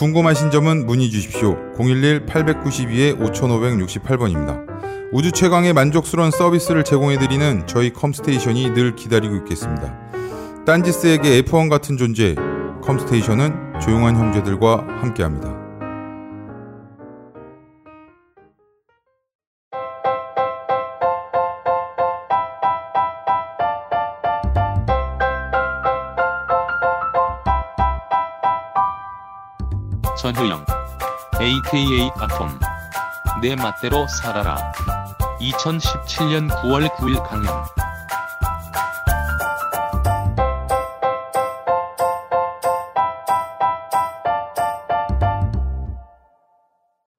궁금하신 점은 문의 주십시오. 011-892-5568번입니다. 우주 최강의 만족스러운 서비스를 제공해드리는 저희 컴스테이션이 늘 기다리고 있겠습니다. 딴지스에게 F1 같은 존재, 컴스테이션은 조용한 형제들과 함께합니다. 전효영 AKA 아톰 내 맛대로 살아라 2017년 9월 9일 강연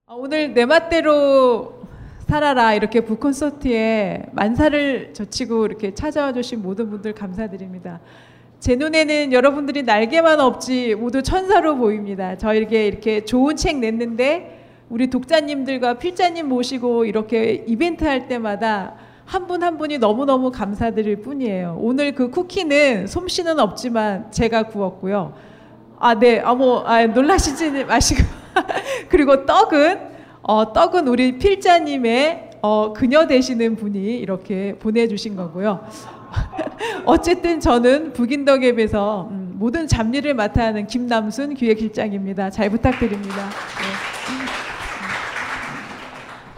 아, 오늘 내 맛대로 살아라 이렇게 북콘서트에 만사를 젖히고 이렇게 찾아와 주신 모든 분들 감사드립니다. 제 눈에는 여러분들이 날개만 없지 모두 천사로 보입니다. 저에게 이렇게 좋은 책 냈는데 우리 독자님들과 필자님 모시고 이렇게 이벤트 할 때마다 한분한 분이 너무너무 감사드릴 뿐이에요. 오늘 그 쿠키는 솜씨는 없지만 제가 구웠고요. 아, 네. 아, 뭐, 아, 놀라시지 마시고. 그리고 떡은, 어, 떡은 우리 필자님의 어, 그녀 되시는 분이 이렇게 보내주신 거고요. 어쨌든 저는 북인덕앱에서 음, 모든 잡일을 맡아 하는 김남순 기획실장입니다. 잘 부탁드립니다. 네.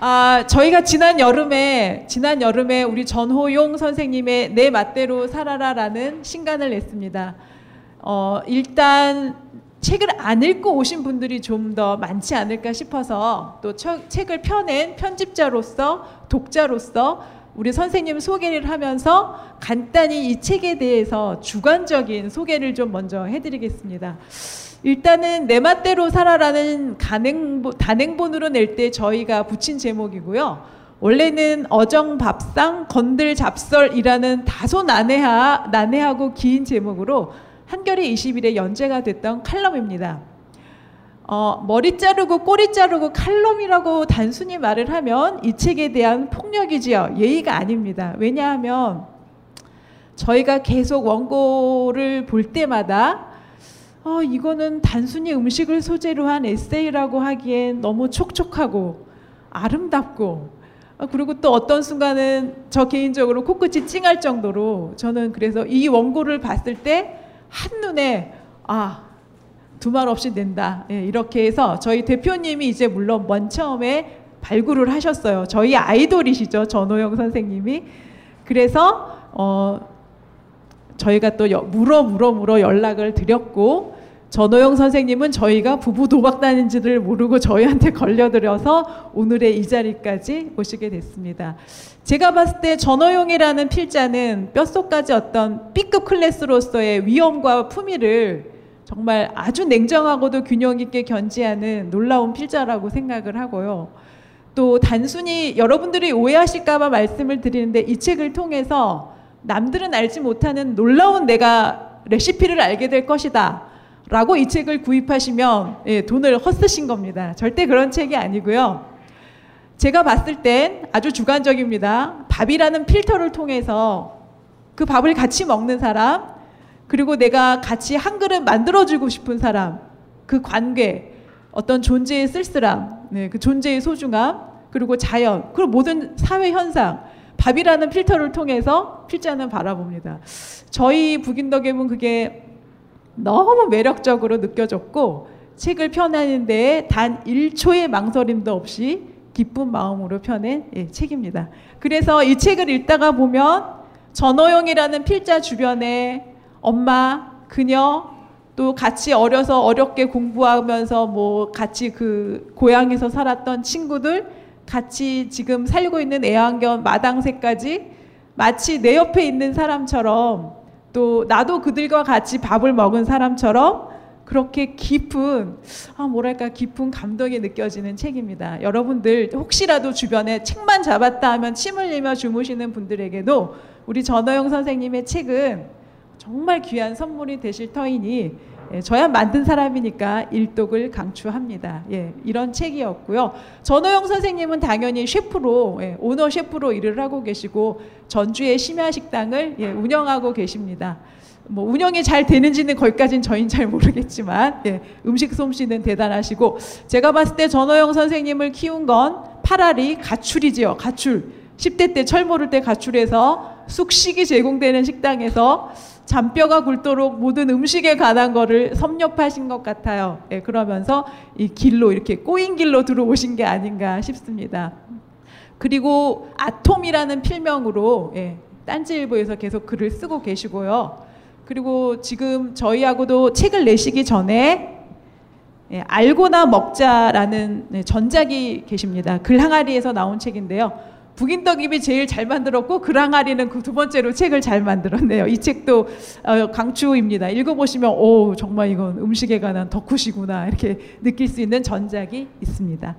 아, 저희가 지난 여름에, 지난 여름에 우리 전호용 선생님의 내 맛대로 살아라라는 신간을 냈습니다. 어, 일단 책을 안 읽고 오신 분들이 좀 더 많지 않을까 싶어서 또 처, 책을 펴낸 편집자로서 독자로서 우리 선생님 소개를 하면서 간단히 이 책에 대해서 주관적인 소개를 좀 먼저 해드리겠습니다. 일단은 내 맛대로 살아라는 단행본으로 낼 때 저희가 붙인 제목이고요. 원래는 어정밥상 건들 잡설이라는 다소 난해하, 난해하고 긴 제목으로 한겨레 20일에 연재가 됐던 칼럼입니다. 어, 머리 자르고 꼬리 자르고 칼럼이라고 단순히 말을 하면 이 책에 대한 폭력이지요. 예의가 아닙니다. 왜냐하면 저희가 계속 원고를 볼 때마다 어, 이거는 단순히 음식을 소재로 한 에세이라고 하기엔 너무 촉촉하고 아름답고 어, 그리고 또 어떤 순간은 저 개인적으로 코끝이 찡할 정도로 저는 그래서 이 원고를 봤을 때 한눈에 아, 두말 없이 낸다. 예, 이렇게 해서 저희 대표님이 이제 물론 먼 처음에 발굴을 하셨어요. 저희 아이돌이시죠. 전호영 선생님이. 그래서 어, 저희가 또 물어 물어 물어 연락을 드렸고 전호영 선생님은 저희가 부부 도박단인지를 모르고 저희한테 걸려들여서 오늘의 이 자리까지 오시게 됐습니다. 제가 봤을 때 전호용이라는 필자는 뼛속까지 어떤 B급 클래스로서의 위엄과 품위를 정말 아주 냉정하고도 균형 있게 견지하는 놀라운 필자라고 생각을 하고요. 또 단순히 여러분들이 오해하실까봐 말씀을 드리는데 이 책을 통해서 남들은 알지 못하는 놀라운 내가 레시피를 알게 될 것이다. 라고 이 책을 구입하시면 예, 돈을 헛쓰신 겁니다. 절대 그런 책이 아니고요. 제가 봤을 땐 아주 주관적입니다. 밥이라는 필터를 통해서 그 밥을 같이 먹는 사람, 그리고 내가 같이 한 그릇 만들어주고 싶은 사람, 그 관계, 어떤 존재의 쓸쓸함, 네, 그 존재의 소중함, 그리고 자연, 그리고 모든 사회 현상, 밥이라는 필터를 통해서 필자는 바라봅니다. 저희 북인덕앱은 그게 너무 매력적으로 느껴졌고 책을 펴내는데 단 1초의 망설임도 없이 기쁜 마음으로 펴낸 예, 책입니다. 그래서 이 책을 읽다가 보면 전호영이라는 필자 주변에 엄마, 그녀, 또 같이 어려서 어렵게 공부하면서 뭐 같이 그 고향에서 살았던 친구들, 같이 지금 살고 있는 애완견 마당새까지 마치 내 옆에 있는 사람처럼 또 나도 그들과 같이 밥을 먹은 사람처럼 그렇게 깊은 아 뭐랄까 깊은 감동이 느껴지는 책입니다. 여러분들 혹시라도 주변에 책만 잡았다 하면 침을 흘리며 주무시는 분들에게도 우리 전호영 선생님의 책은 정말 귀한 선물이 되실 터이니 예, 저야 만든 사람이니까 일독을 강추합니다. 예, 이런 책이었고요. 전호영 선생님은 당연히 셰프로 예, 오너 셰프로 일을 하고 계시고 전주의 심야 식당을 예, 운영하고 계십니다. 뭐 운영이 잘 되는지는 거기까지는 저희는 잘 모르겠지만 예, 음식 솜씨는 대단하시고 제가 봤을 때 전호영 선생님을 키운 건 파라리 가출이지요. 가출. 10대 때 철 모를 때 가출해서 숙식이 제공되는 식당에서 잔뼈가 굵도록 모든 음식에 관한 거를 섭렵하신 것 같아요. 예, 그러면서 이 길로 이렇게 꼬인 길로 들어오신 게 아닌가 싶습니다. 그리고 아톰이라는 필명으로 예, 딴지일보에서 계속 글을 쓰고 계시고요. 그리고 지금 저희하고도 책을 내시기 전에 예, 알고나 먹자라는 네, 전작이 계십니다. 글 항아리에서 나온 책인데요. 북인떡입이 제일 잘 만들었고 그랑아리는 그 두 번째로 책을 잘 만들었네요. 이 책도 어, 강추입니다. 읽어보시면 오 정말 이건 음식에 관한 덕후시구나 이렇게 느낄 수 있는 전작이 있습니다.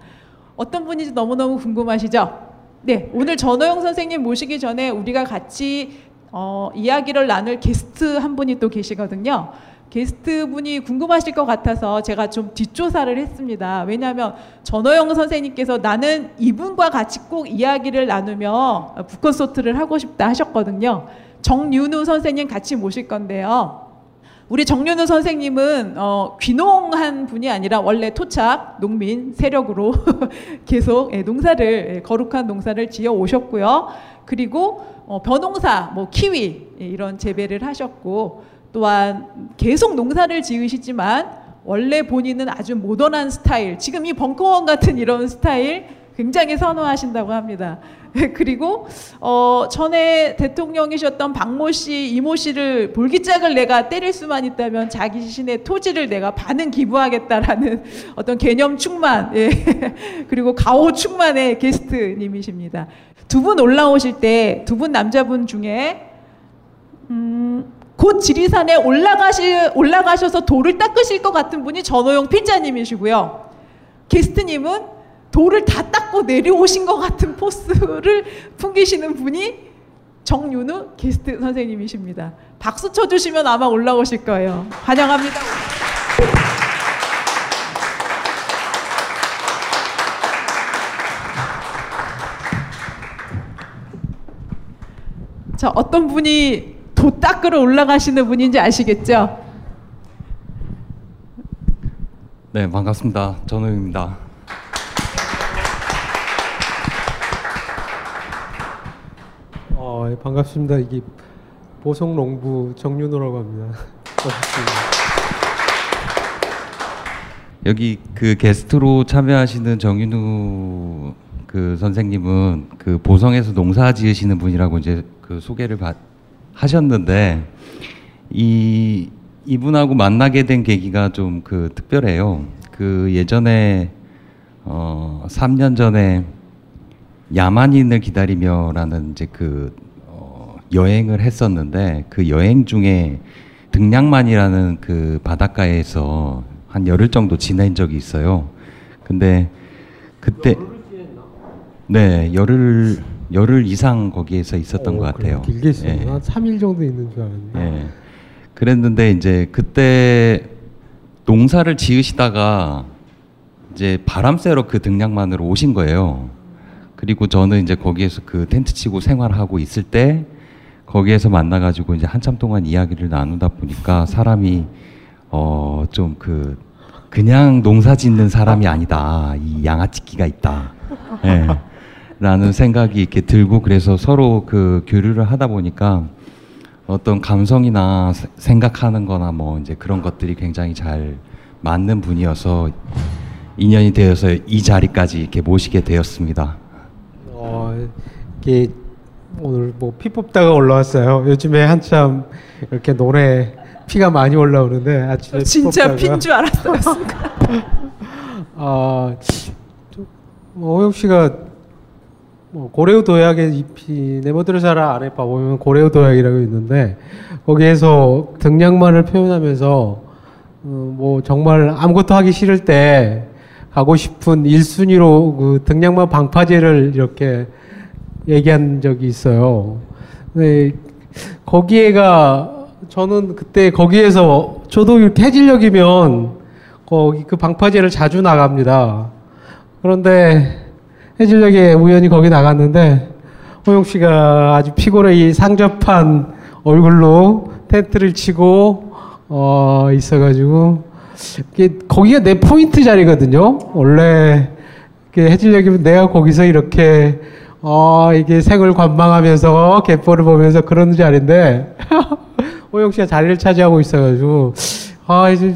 어떤 분인지 너무너무 궁금하시죠? 네, 오늘 전호영 선생님 모시기 전에 우리가 같이 어, 이야기를 나눌 게스트 한 분이 또 계시거든요. 게스트 분이 궁금하실 것 같아서 제가 좀 뒷조사를 했습니다. 왜냐하면 전호영 선생님께서 나는 이분과 같이 꼭 이야기를 나누며 북콘서트를 하고 싶다 하셨거든요. 정윤우 선생님 같이 모실 건데요. 우리 정윤우 선생님은 어, 귀농한 분이 아니라 원래 토착 농민 세력으로 계속 예, 농사를 예, 거룩한 농사를 지어 오셨고요. 그리고 어, 벼농사, 뭐 키위 예, 이런 재배를 하셨고 또한 계속 농사를 지으시지만 원래 본인은 아주 모던한 스타일, 지금 이 벙커원 같은 이런 스타일 굉장히 선호하신다고 합니다. 그리고 어, 전에 대통령이셨던 박모 씨, 이모 씨를 볼기짝을 내가 때릴 수만 있다면 자기 자신의 토지를 내가 반은 기부하겠다라는 어떤 개념 충만, 예. 그리고 가오 충만의 게스트님이십니다. 두 분 올라오실 때 두 분 남자분 중에 음, 곧 지리산에 올라가시, 올라가셔서 돌을 닦으실 것 같은 분이 전호영 필자님이시고요. 게스트님은 돌을 다 닦고 내려오신 것 같은 포스를 풍기시는 분이 정윤우 게스트 선생님이십니다. 박수 쳐주시면 아마 올라오실 거예요. 환영합니다. 자, 어떤 분이 도 닦으러 올라가시는 분인지 아시겠죠? 네, 반갑습니다. 전우입니다. 어, 예, 반갑습니다. 이게 보성농부 정윤호라고 합니다. 여기 그 게스트로 참여하시는 정윤우 그 선생님은 그 보성에서 농사 지으시는 분이라고 이제 그 소개를 받, 하셨는데 이 이분하고 만나게 된 계기가 좀 그 특별해요. 그 예전에 어 3년 전에 야만인을 기다리며라는 이제 그 어, 여행을 했었는데 그 여행 중에 등량만이라는 그 바닷가에서 한 열흘 정도 지낸 적이 있어요. 근데 그때 네 열흘 열흘 이상 거기에서 있었던 어, 것 같아요. 길게 있었나? 예. 한 3일 정도 있는 줄 알았는데. 예. 그랬는데 이제 그때 농사를 지으시다가 이제 바람 쐬러 그 등량만으로 오신 거예요. 그리고 저는 이제 거기에서 그 텐트 치고 생활하고 있을 때 거기에서 만나가지고 이제 한참 동안 이야기를 나누다 보니까 사람이 어 좀 그 그냥 농사 짓는 사람이 아니다. 이 양아치기가 있다. 예. 라는 생각이 이렇게 들고 그래서 서로 그 교류를 하다 보니까 어떤 감성이나 세- 생각하는 거나 뭐 이제 그런 것들이 굉장히 잘 맞는 분이어서 인연이 되어서 이 자리까지 이렇게 모시게 되었습니다. 어, 이게 오늘 뭐 피 뽑다가 올라왔어요. 요즘에 한참 이렇게 노래 피가 많이 올라오는데 아침에 피 진짜 핀 줄 알았어요. 아, 좀, 뭐 호영 씨가 뭐 고레오 도약의 잎이 잘 아래 봐 보면 고레오 도약이라고 있는데 거기에서 등량만을 표현하면서 어, 뭐 정말 아무것도 하기 싫을 때 가고 싶은 1순위로 그 등량만 방파제를 이렇게 얘기한 적이 있어요. 네, 거기에가 저는 그때 거기에서 저도 이렇게 해질녘이면 거기 그 방파제를 자주 나갑니다. 그런데 해질녘에 우연히 거기 나갔는데 호영 씨가 아주 피곤해 이 상접한 얼굴로 텐트를 치고 어 있어가지고 거기가 내 포인트 자리거든요. 원래 해질녘이면 내가 거기서 이렇게 어 이게 생을 관망하면서 갯벌을 보면서 그런 자리인데 호영 씨가 자리를 차지하고 있어가지고 아 이제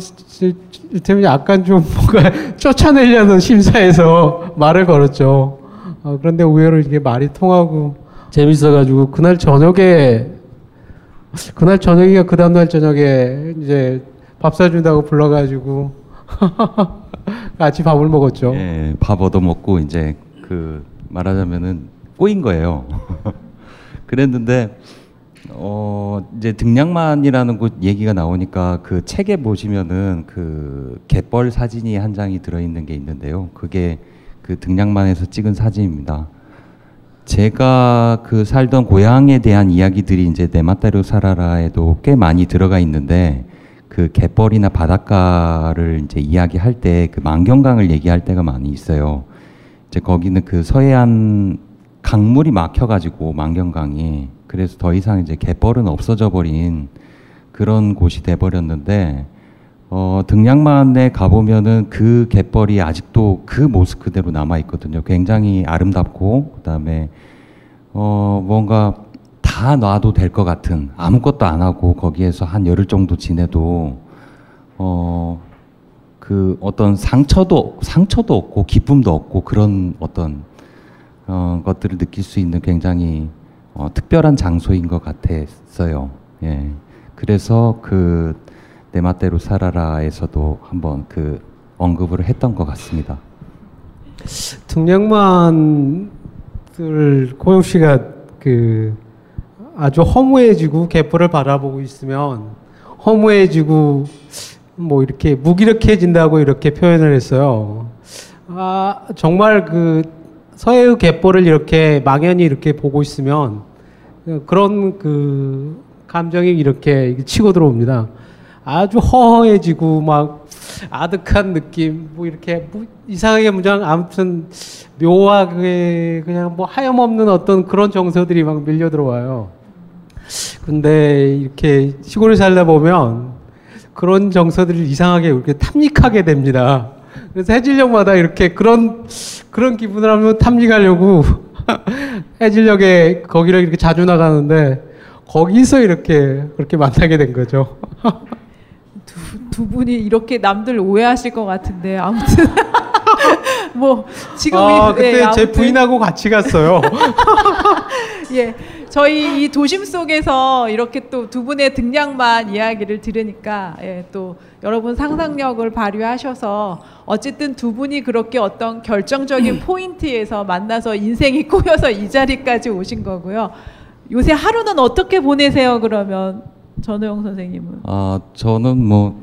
이를테면 약간 좀 뭔가 쫓아내려는 심사에서 말을 걸었죠. 어, 그런데 의외로 이게 말이 통하고 재밌어가지고 그날 저녁에 그날 저녁이가 그 다음날 저녁에 이제 밥 사준다고 불러가지고 같이 밥을 먹었죠. 예, 밥 얻어 먹고 이제 그 말하자면은 꼬인 거예요. 그랬는데 어 이제 등량만이라는 곳 얘기가 나오니까 그 책에 보시면은 그 갯벌 사진이 한 장이 들어 있는 게 있는데요. 그게 그 등량만에서 찍은 사진입니다. 제가 그 살던 고향에 대한 이야기들이 이제 내 맛대로 살아라에도 꽤 많이 들어가 있는데 그 갯벌이나 바닷가를 이제 이야기할 때 그 만경강을 얘기할 때가 많이 있어요. 이제 거기는 그 서해안 강물이 막혀가지고 만경강이 그래서 더 이상 이제 갯벌은 없어져 버린 그런 곳이 돼 버렸는데 어, 등량만에 가보면은 그 갯벌이 아직도 그 모습 그대로 남아 있거든요. 굉장히 아름답고 그다음에 어, 뭔가 다 놔도 될 것 같은 아무것도 안 하고 거기에서 한 열흘 정도 지내도 어, 그 어떤 상처도 상처도 없고 기쁨도 없고 그런 어떤 어, 것들을 느낄 수 있는 굉장히 어, 특별한 장소인 것 같았어요. 예. 그래서 그 내 맛대로 살아라에서도 한번 그 언급을 했던 것 같습니다. 등량만을 고영 씨가 그 아주 허무해지고 갯벌을 바라보고 있으면 허무해지고 뭐 이렇게 무기력해진다고 이렇게 표현을 했어요. 아 정말 그 서해의 갯벌을 이렇게 막연히 이렇게 보고 있으면 그런 그 감정이 이렇게 치고 들어옵니다. 아주 허허해지고 막 아득한 느낌 뭐 이렇게 뭐 이상하게 문장 아무튼 묘하게 그냥 뭐 하염없는 어떤 그런 정서들이 막 밀려 들어와요. 근데 이렇게 시골에 살다 보면 그런 정서들을 이상하게 이렇게 탐닉하게 됩니다. 그래서 해질녘마다 이렇게 그런 그런 기분을 하면 탐닉하려고 해질녘에 거기를 이렇게 자주 나가는데 거기서 이렇게 그렇게 만나게 된 거죠. 두, 두 분이 이렇게 남들 오해하실 것 같은데 아무튼 뭐 지금 아, 이- 그때 네, 제 아무튼 부인하고 같이 갔어요. 예, 저희 이 도심 속에서 이렇게 또 두 분의 등량만 이야기를 들으니까 예, 또 여러분 상상력을 발휘하셔서 어쨌든 두 분이 그렇게 어떤 결정적인 포인트에서 만나서 인생이 꼬여서 이 자리까지 오신 거고요. 요새 하루는 어떻게 보내세요? 그러면 전호영 선생님은 아 저는 뭐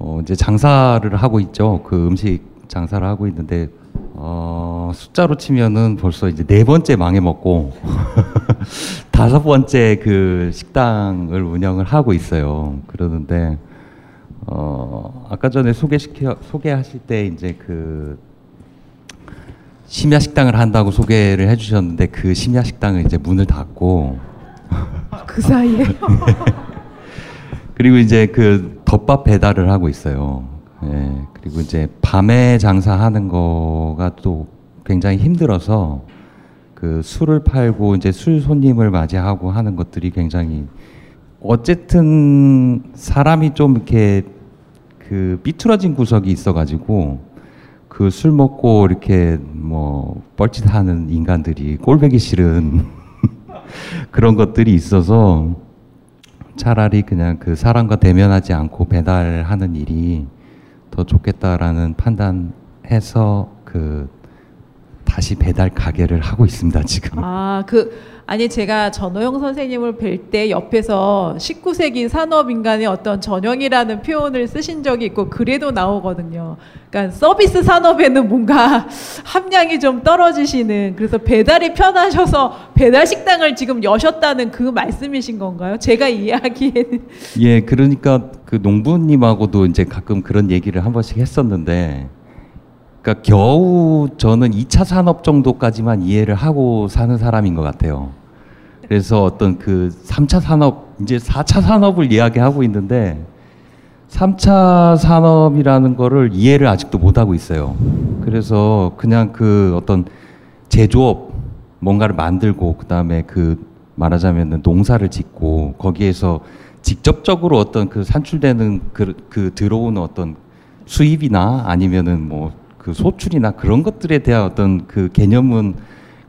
어, 이제 장사를 하고 있죠. 그 음식 장사를 하고 있는데 어, 숫자로 치면은 벌써 이제 네 번째 망해 먹고 다섯 번째 그 식당을 운영을 하고 있어요. 그러는데 어, 아까 전에 소개시켜 소개하실 때 이제 그 심야 식당을 한다고 소개를 해주셨는데 그 심야 식당은 이제 문을 닫고 그 사이에 그리고 이제 그 덮밥 배달을 하고 있어요. 예. 그리고 이제 밤에 장사하는 거가 또 굉장히 힘들어서 그 술을 팔고 이제 술 손님을 맞이하고 하는 것들이 굉장히 어쨌든 사람이 좀 이렇게 그 삐뚤어진 구석이 있어가지고 그 술 먹고 이렇게 뭐 뻘짓하는 인간들이 꼴배기 싫은 그런 것들이 있어서 차라리 그냥 그 사람과 대면하지 않고 배달하는 일이 더 좋겠다라는 판단해서 그 다시 배달 가게를 하고 있습니다 지금. 아, 그 아니 제가 전호영 선생님을 뵐 때 옆에서 19세기 산업 인간의 어떤 전형이라는 표현을 쓰신 적이 있고 글에도 나오거든요. 그러니까 서비스 산업에는 뭔가 함량이 좀 떨어지시는 그래서 배달이 편하셔서 배달 식당을 지금 여셨다는 그 말씀이신 건가요? 제가 이야기에는 예, 그러니까 그 농부님하고도 이제 가끔 그런 얘기를 한 번씩 했었는데, 그러니까 겨우 저는 2차 산업 정도까지만 이해를 하고 사는 사람인 것 같아요. 그래서 어떤 그 3차 산업, 이제 4차 산업을 이야기하고 있는데, 3차 산업이라는 거를 이해를 아직도 못 하고 있어요. 그래서 그냥 그 어떤 제조업 뭔가를 만들고 그 다음에 그 말하자면 농사를 짓고 거기에서 직접적으로 어떤 그 산출되는 그, 그 들어오는 어떤 수입이나 아니면은 뭐 그 소출이나 그런 것들에 대한 어떤 그 개념은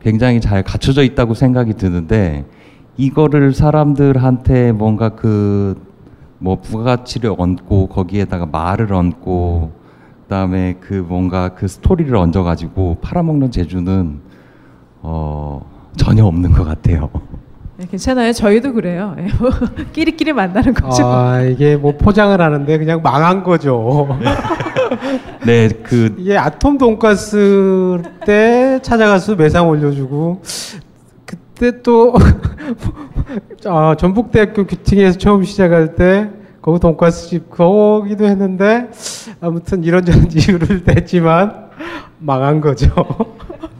굉장히 잘 갖춰져 있다고 생각이 드는데 이거를 사람들한테 뭔가 그 뭐 부가가치를 얹고 거기에다가 말을 얹고 그다음에 그 뭔가 그 스토리를 얹어 가지고 팔아먹는 재주는 어 전혀 없는 것 같아요. 네, 괜찮아요. 저희도 그래요. 예, 뭐 끼리끼리 만나는 거죠. 아 이게 뭐 포장을 하는데 그냥 망한 거죠. 네, 그 이게 아톰 돈가스 때 찾아가서 매상 올려주고 그때 또 아, 전북대학교 규팅에서 처음 시작할 때 거기 돈가스 집 거기도 했는데 아무튼 이런저런 이유를 댔지만 망한 거죠.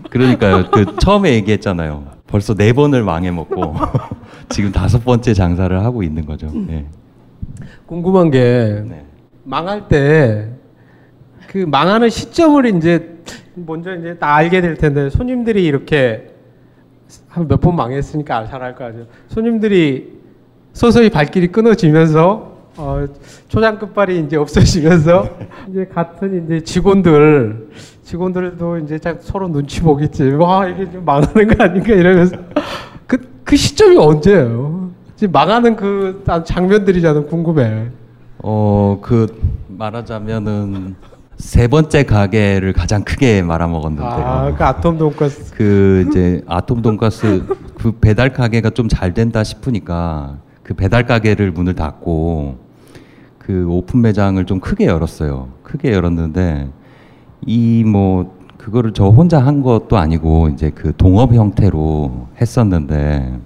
그러니까요. 그 처음에 얘기했잖아요. 벌써 네 번을 망해 먹고 지금 다섯 번째 장사를 하고 있는 거죠. 네. 궁금한 게 네. 망할 때 그 망하는 시점을 이제 먼저 이제 다 알게 될 텐데 손님들이 이렇게 한 몇 번 망했으니까 잘 알 거 아니에요. 손님들이 서서히 발길이 끊어지면서 어, 초장 끝발이 이제 없어지면서 이제 같은 이제 직원들 직원들도 이제 자 서로 눈치 보겠지. 와 이게 좀 망하는 거 아닌가 이러면서 그그 시점이 언제예요? 지금 망하는 그 장면들이 저는 궁금해. 어, 그 말하자면은 세 번째 가게를 가장 크게 말아먹었는데요. 아, 그 아톰 돈가스. 그 이제 아톰 돈가스 그 배달 가게가 좀 잘 된다 싶으니까 그 배달 가게를 문을 닫고 그 오픈 매장을 좀 크게 열었어요. 크게 열었는데 이 뭐 그거를 저 혼자 한 것도 아니고 이제 그 동업 형태로 했었는데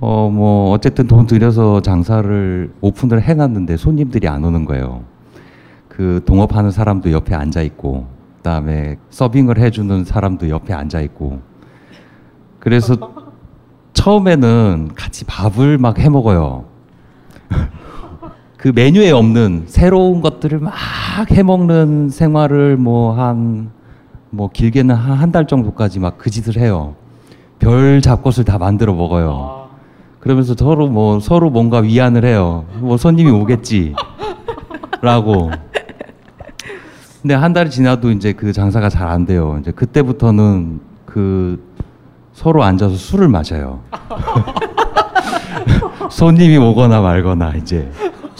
어 뭐 어쨌든 돈 들여서 장사를 오픈을 해놨는데 손님들이 안 오는 거예요. 그 동업하는 사람도 옆에 앉아 있고 그다음에 서빙을 해주는 사람도 옆에 앉아 있고 그래서 처음에는 같이 밥을 막 해 먹어요. 그 메뉴에 없는 새로운 것들을 막 해 먹는 생활을 뭐 한뭐 길게는 한한달 정도까지 막 그 짓을 해요. 별 잡것을 다 만들어 먹어요. 그러면서 서로 뭐 서로 뭔가 위안을 해요. 뭐 손님이 오겠지. 라고. 근데 한 달이 지나도 이제 그 장사가 잘 안 돼요. 이제 그때부터는 그 서로 앉아서 술을 마셔요. 손님이 오거나 말거나 이제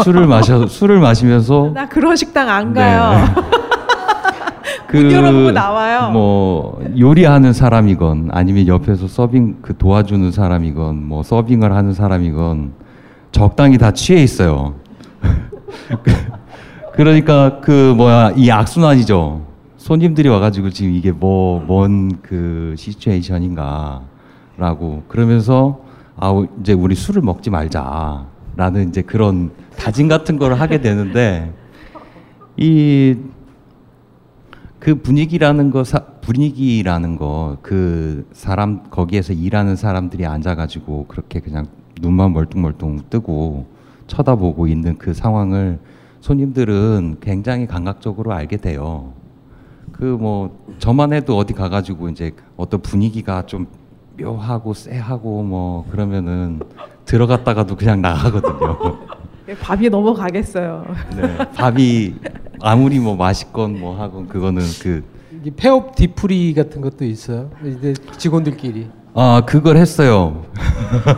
술을 마셔 술을 마시면서 나 그런 식당 안 가요. 문 열어보고 나와요. 뭐 요리하는 사람이건 아니면 옆에서 서빙 그 도와주는 사람이건 뭐 서빙을 하는 사람이건 적당히 다 취해 있어요. 그러니까 그 뭐야 이 악순환이죠. 손님들이 와가지고 지금 이게 뭐 뭔 그 시츄에이션인가라고 그러면서 아 이제 우리 술을 먹지 말자라는 이제 그런 다짐 같은 걸 하게 되는데 이 그 분위기라는 거 사, 분위기라는 거 그 사람 거기에서 일하는 사람들이 앉아가지고 그렇게 그냥 눈만 멀뚱멀뚱 뜨고 쳐다보고 있는 그 상황을 손님들은 굉장히 감각적으로 알게 돼요. 그 뭐 저만 해도 어디 가가지고 이제 어떤 분위기가 좀 묘하고 쎄하고 뭐 그러면은 들어갔다가도 그냥 나가거든요. 밥이 넘어가겠어요. 네, 밥이 아무리 뭐 맛있건 뭐 하건 그거는 그 폐업 뒤풀이 같은 것도 있어요. 이제 직원들끼리. 아 그걸 했어요.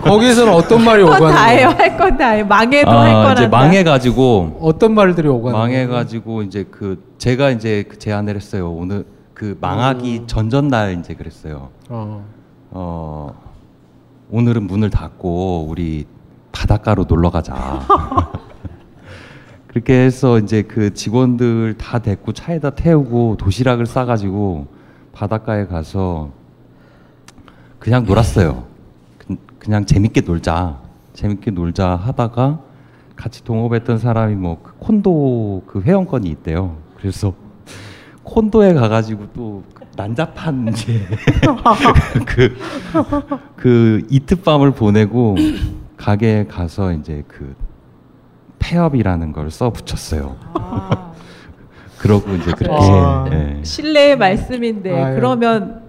거기에서는 어떤 말이 할 건 오가는. 거예요? 할 건 다 해요. 망해도 할 아, 건 이제 한다. 망해가지고 어떤 말들이 오가는? 망해가지고 이제 그 제가 이제 그 제안을 했어요. 오늘 그 망하기 음. 전전날 이제 그랬어요. 어. 어 오늘은 문을 닫고 우리 바닷가로 놀러 가자. 그렇게 해서 이제 그 직원들 다 데리고 차에다 태우고 도시락을 싸가지고 바닷가에 가서 그냥 놀았어요. 그, 그냥 재밌게 놀자, 재밌게 놀자 하다가 같이 동업했던 사람이 뭐 그 콘도 그 회원권이 있대요. 그래서 콘도에 가가지고 또 난잡한 이제 그, 그 이틀밤을 보내고 가게에 가서 이제 그 폐업이라는 걸 써 붙였어요. 아, 그러고 이제 그렇게 아. 예. 신뢰의 말씀인데 아유. 그러면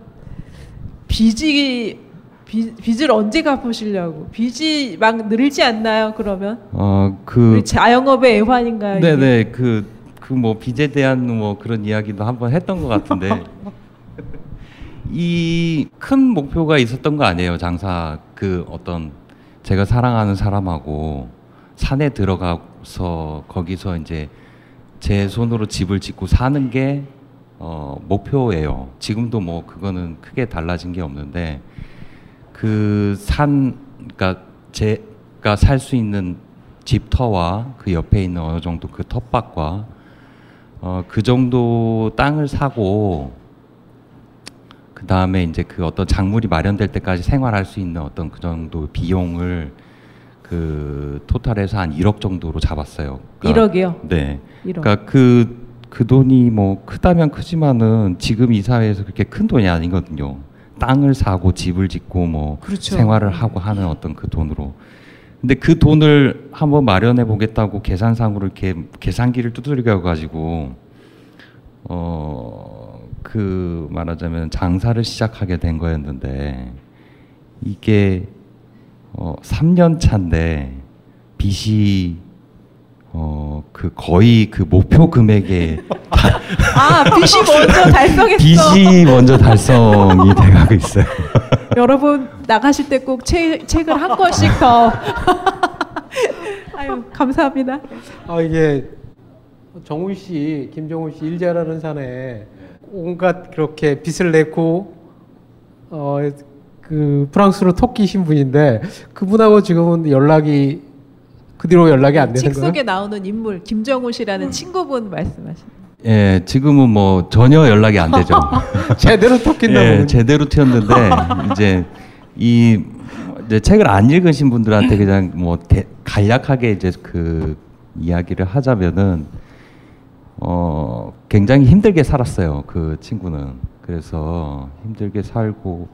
빚이 빚, 빚을 언제 갚으시려고? 빚이 막 늘지 않나요? 그러면 어그 우리 자영업의 애환인가요? 네네 그 그 뭐 빚에 대한 뭐 그런 이야기도 한번 했던 것 같은데 이 큰 목표가 있었던 거 아니에요 장사 그 어떤 제가 사랑하는 사람하고 산에 들어가서 거기서 이제 제 손으로 집을 짓고 사는 게 어, 목표예요. 지금도 뭐 그거는 크게 달라진 게 없는데 그 산, 그러니까 제가 살 수 있는 집터와 그 옆에 있는 어느 정도 그 텃밭과 어, 그 정도 땅을 사고 그 다음에 이제 그 어떤 작물이 마련될 때까지 생활할 수 있는 어떤 그 정도 비용을 그 토탈에서 한 1억 정도로 잡았어요. 그러니까 1억이요. 네. 1억. 그러니까 그, 그 돈이 뭐 크다면 크지만은 지금 이 사회에서 그렇게 큰 돈이 아니거든요. 땅을 사고 집을 짓고 뭐 그렇죠. 생활을 하고 하는 어떤 그 돈으로. 근데 그 돈을 한번 마련해 보겠다고 계산상으로 이렇게 계산기를 두드려 가지고 어 그 말하자면 장사를 시작하게 된 거였는데 이게 어 3년 차인데 빚이 어 그 거의 그 목표 금액에 아 빚이 먼저 달성했어. 빚이 먼저 달성이 돼 가고 있어요. 여러분 나가실 때 꼭 책을 한 권씩 더. 아유 감사합니다. 아 이게 정훈 씨, 김정훈 씨일 잘하는 사내 온갖 그렇게 빚을 내고 어 그 프랑스로 토끼신 분인데 그분하고 지금은 연락이 그 뒤로 연락이 안 되는 책 거예요? 속에 나오는 인물 김정우 씨라는 친구분 말씀하신. 예, 지금은 뭐 전혀 연락이 안 되죠. 제대로 토끼나 예, 제대로 튀었는데 이제 이 이제 책을 안 읽으신 분들한테 그냥 뭐 대, 간략하게 이제 그 이야기를 하자면은 어 굉장히 힘들게 살았어요 그 친구는 그래서 힘들게 살고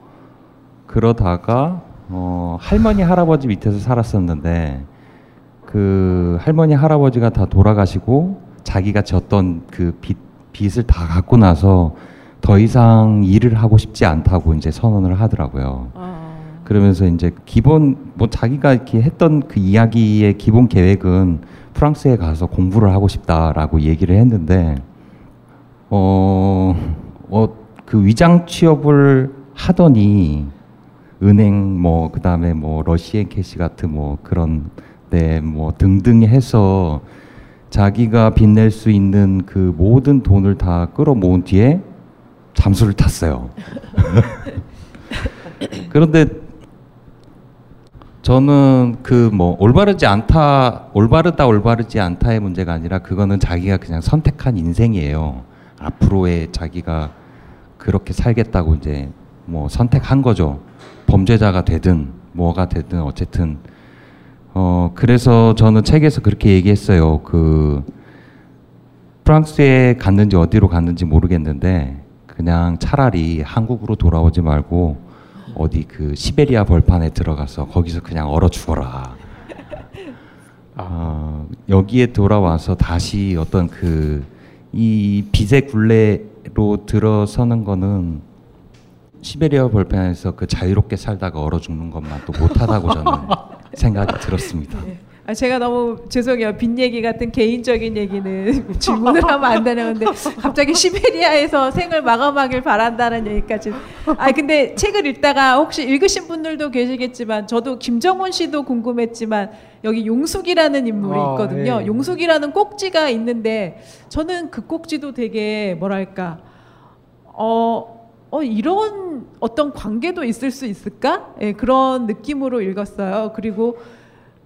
그러다가 어 할머니 할아버지 밑에서 살았었는데 그 할머니 할아버지가 다 돌아가시고 자기가 졌던 그 빚, 빚을 다 갖고 나서 더 이상 일을 하고 싶지 않다고 이제 선언을 하더라고요. 아, 그러면서 이제 기본 뭐 자기가 이렇게 했던 그 이야기의 기본 계획은 프랑스에 가서 공부를 하고 싶다라고 얘기를 했는데 어, 어, 그 위장 취업을 하더니 은행 뭐 그다음에 뭐 러시앤 캐시 같은 뭐 그런 데뭐 등등 해서 자기가 빚낼 수 있는 그 모든 돈을 다 끌어모은 뒤에 잠수를 탔어요. 그런데 저는 그 뭐 올바르지 않다, 올바르다, 올바르지 않다의 문제가 아니라 그거는 자기가 그냥 선택한 인생이에요. 앞으로의 자기가 그렇게 살겠다고 이제 뭐 선택한 거죠. 범죄자가 되든 뭐가 되든 어쨌든 어 그래서 저는 책에서 그렇게 얘기했어요. 그 프랑스에 갔는지 어디로 갔는지 모르겠는데 그냥 차라리 한국으로 돌아오지 말고 어디 그 시베리아 벌판에 들어가서 거기서 그냥 얼어 죽어라. 어, 여기에 돌아와서 다시 어떤 그 이 빚의 굴레로 들어서는 거는 시베리아 벌판에서 그 자유롭게 살다가 얼어 죽는 것만 또 못하다고 저는 생각이 들었습니다. 아, 제가 너무 죄송해요. 빚 얘기 같은 개인적인 얘기는 질문을 하면 안 되는데 갑자기 시베리아에서 생을 마감하길 바란다는 얘기까지. 아 근데 책을 읽다가 혹시 읽으신 분들도 계시겠지만 저도 김정훈 씨도 궁금했지만 여기 용숙이라는 인물이 아, 있거든요. 예. 용숙이라는 꼭지가 있는데 저는 그 꼭지도 되게 뭐랄까 어, 어 이런 어떤 관계도 있을 수 있을까? 예, 그런 느낌으로 읽었어요. 그리고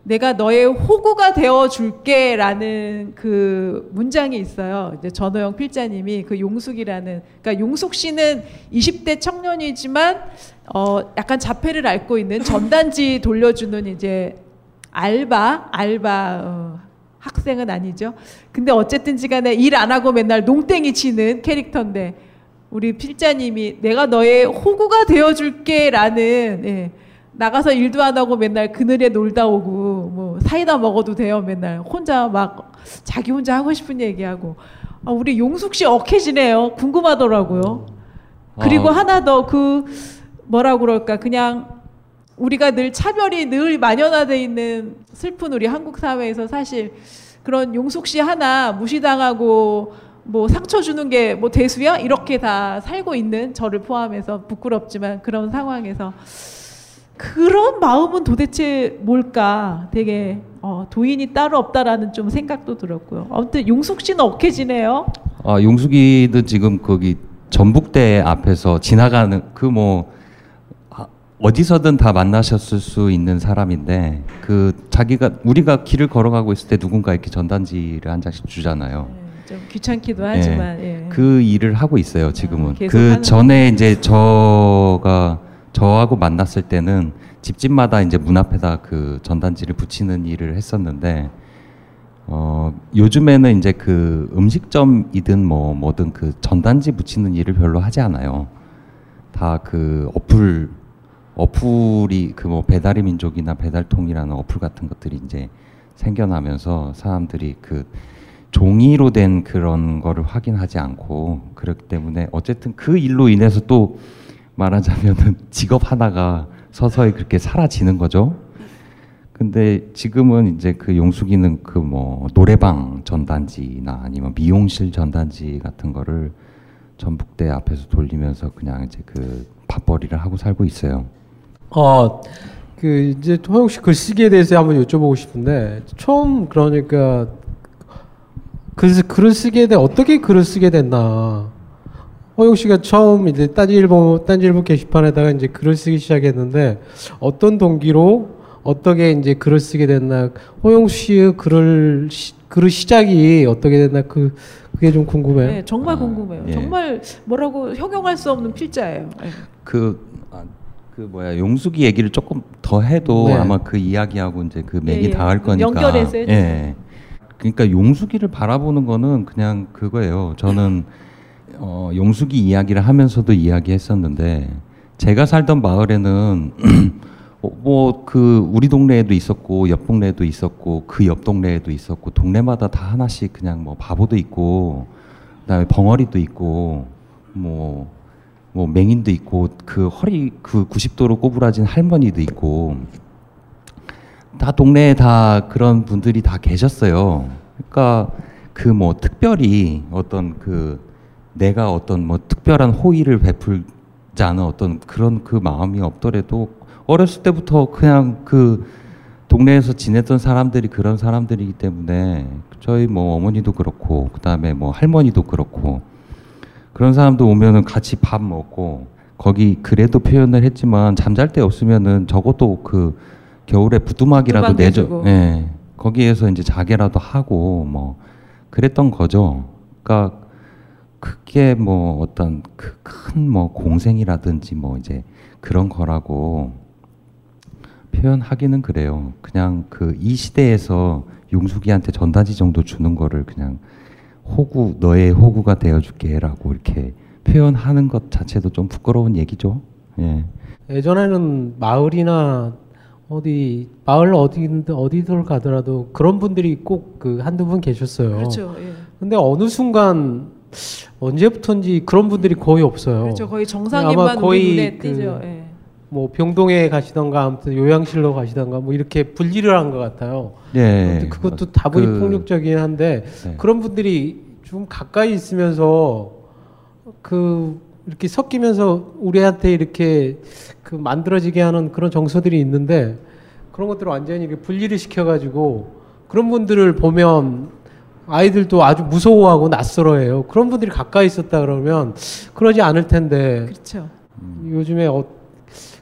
내가 너의 호구가 되어 줄게 라는 그 문장이 있어요. 이제 전호영 필자님이 그 용숙이라는 그러니까 용숙 씨는 20대 청년이지만 어 약간 자폐를 앓고 있는 전단지 돌려주는 이제 알바 알바 어, 학생은 아니죠. 근데 어쨌든지 간에 일 안 하고 맨날 농땡이 치는 캐릭터인데 우리 필자님이 내가 너의 호구가 되어 줄게라는 예. 나가서 일도 안 하고 맨날 그늘에 놀다 오고 뭐 사이다 먹어도 돼요 맨날 혼자 막 자기 혼자 하고 싶은 얘기하고 아, 우리 용숙 씨 억해지네요 궁금하더라고요 그리고 어. 하나 더 그 뭐라 그럴까 그냥 우리가 늘 차별이 늘 만연화돼 있는 슬픈 우리 한국 사회에서 사실 그런 용숙 씨 하나 무시당하고 뭐 상처 주는 게 뭐 대수야 이렇게 다 살고 있는 저를 포함해서 부끄럽지만 그런 상황에서 그런 마음은 도대체 뭘까? 되게 어, 도인이 따로 없다라는 좀 생각도 들었고요. 아무튼 용숙 씨는 억해지네요. 아, 용숙이도 지금 거기 전북대 앞에서 지나가는 그 뭐 어디서든 다 만나셨을 수 있는 사람인데 그 자기가 우리가 길을 걸어가고 있을 때 누군가 이렇게 전단지를 한 장씩 주잖아요. 예, 좀 귀찮기도 하지만 예. 그 일을 하고 있어요 지금은. 아, 그 전에 이제 저가 저하고 만났을 때는 집집마다 이제 문 앞에다 그 전단지를 붙이는 일을 했었는데 어 요즘에는 이제 그 음식점이든 뭐 뭐든 그 전단지 붙이는 일을 별로 하지 않아요. 다 그 어플 어플이 그 뭐 배달의 민족이나 배달통이라는 어플 같은 것들이 이제 생겨나면서 사람들이 그 종이로 된 그런 거를 확인하지 않고 그렇기 때문에 어쨌든 그 일로 인해서 또 말하자면은 직업 하나가 서서히 그렇게 사라지는 거죠. 근데 지금은 이제 그 용숙이는 그 뭐 노래방 전단지나 아니면 미용실 전단지 같은 거를 전북대 앞에서 돌리면서 그냥 이제 그 밥벌이를 하고 살고 있어요. 어, 그 이제 호영 씨 글쓰기에 대해서 한번 여쭤보고 싶은데 처음 그러니까 글 글을 쓰게 돼 어떻게 글을 쓰게 됐나? 호영 씨가 처음 이제 딴지일보 딴지일보 게시판에다가 이제 글을 쓰기 시작했는데 어떤 동기로 어떻게 이제 글을 쓰게 됐나? 호영 씨의 글을 시, 글의 시작이 어떻게 됐나? 그 그게 좀 궁금해요. 네, 정말 아, 궁금해요. 예. 정말 뭐라고 형용할 수 없는 필자예요. 예. 그, 아, 그 뭐야 용숙이 얘기를 조금 더 해도 네. 아마 그 이야기하고 이제 그 맥이 예, 예. 닿을 거니까. 연결해서 해주세요. 예. 그러니까 용숙이를 바라보는 거는 그냥 그거예요. 저는 어, 용숙이 이야기를 하면서도 이야기했었는데 제가 살던 마을에는 뭐 그 우리 동네에도 있었고 옆 동네에도 있었고 그 옆 동네에도 있었고 동네마다 다 하나씩 그냥 뭐 바보도 있고 그다음에 벙어리도 있고 뭐뭐 맹인도 있고 그 허리 그 90도로 꼬부라진 할머니도 있고 다 동네에 다 그런 분들이 다 계셨어요. 그러니까 그 뭐 특별히 어떤 그 내가 어떤 뭐 특별한 호의를 베풀지 않은 어떤 그런 그 마음이 없더라도 어렸을 때부터 그냥 그 동네에서 지냈던 사람들이 그런 사람들이기 때문에 저희 뭐 어머니도 그렇고 그다음에 뭐 할머니도 그렇고 그런 사람도 오면은 같이 밥 먹고 거기 그래도 표현을 했지만 잠잘 데 없으면은 적어도 그 겨울에 부두막이라도 부두막 내줘. 예 거기에서 이제 자개라도 하고 뭐 그랬던 거죠 그러니까 그게 뭐 어떤 그큰뭐 공생이라든지 뭐 이제 그런 거라고 표현하기는 그래요. 그냥 그 이 시대에서 용숙이한테 전단지 정도 주는 거를 그냥 호구 너의 호구가 되어줄게라고 이렇게 표현하는 것 자체도 좀 부끄러운 얘기죠. 예. 예전에는 마을이나 어디 마을 어디 어디들 가더라도 그런 분들이 꼭 그 한두 분 계셨어요. 그렇죠. 예. 근데 어느 순간 언제부턴지 그런 분들이 거의 없어요. 그렇죠. 거의 아마 정상인만 거의 그. 예. 뭐 병동에 가시던가 아무튼 요양실로 가시던가 뭐 이렇게 분리를 한 것 같아요. 예. 그것도 다분히 그- 폭력적이긴 한데 네. 그런 분들이 좀 가까이 있으면서 그 이렇게 섞이면서 우리한테 이렇게 그 만들어지게 하는 그런 정서들이 있는데 그런 것들을 완전히 이렇게 분리를 시켜가지고 그런 분들을 보면 아이들도 아주 무서워하고 낯설어해요. 그런 분들이 가까이 있었다 그러면 그러지 않을 텐데 그렇죠. 요즘에 어,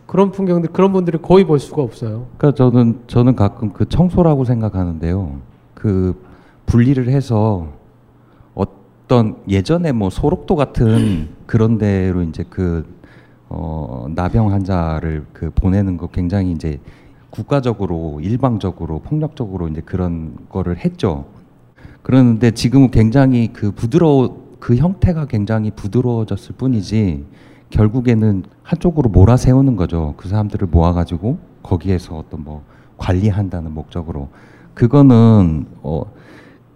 그런 풍경들 그런 분들이 거의 볼 수가 없어요. 그러니까 저는 저는 가끔 그 청소라고 생각하는데요. 그 분리를 해서 어떤 예전에 뭐 소록도 같은 그런 데로 이제 그 어, 나병 환자를 그 보내는 거 굉장히 이제 국가적으로 일방적으로 폭력적으로 이제 그런 거를 했죠. 그러는데 지금은 굉장히 그 부드러워 그 형태가 굉장히 부드러워졌을 뿐이지 결국에는 한쪽으로 몰아세우는 거죠. 그 사람들을 모아가지고 거기에서 어떤 뭐 관리한다는 목적으로 그거는 어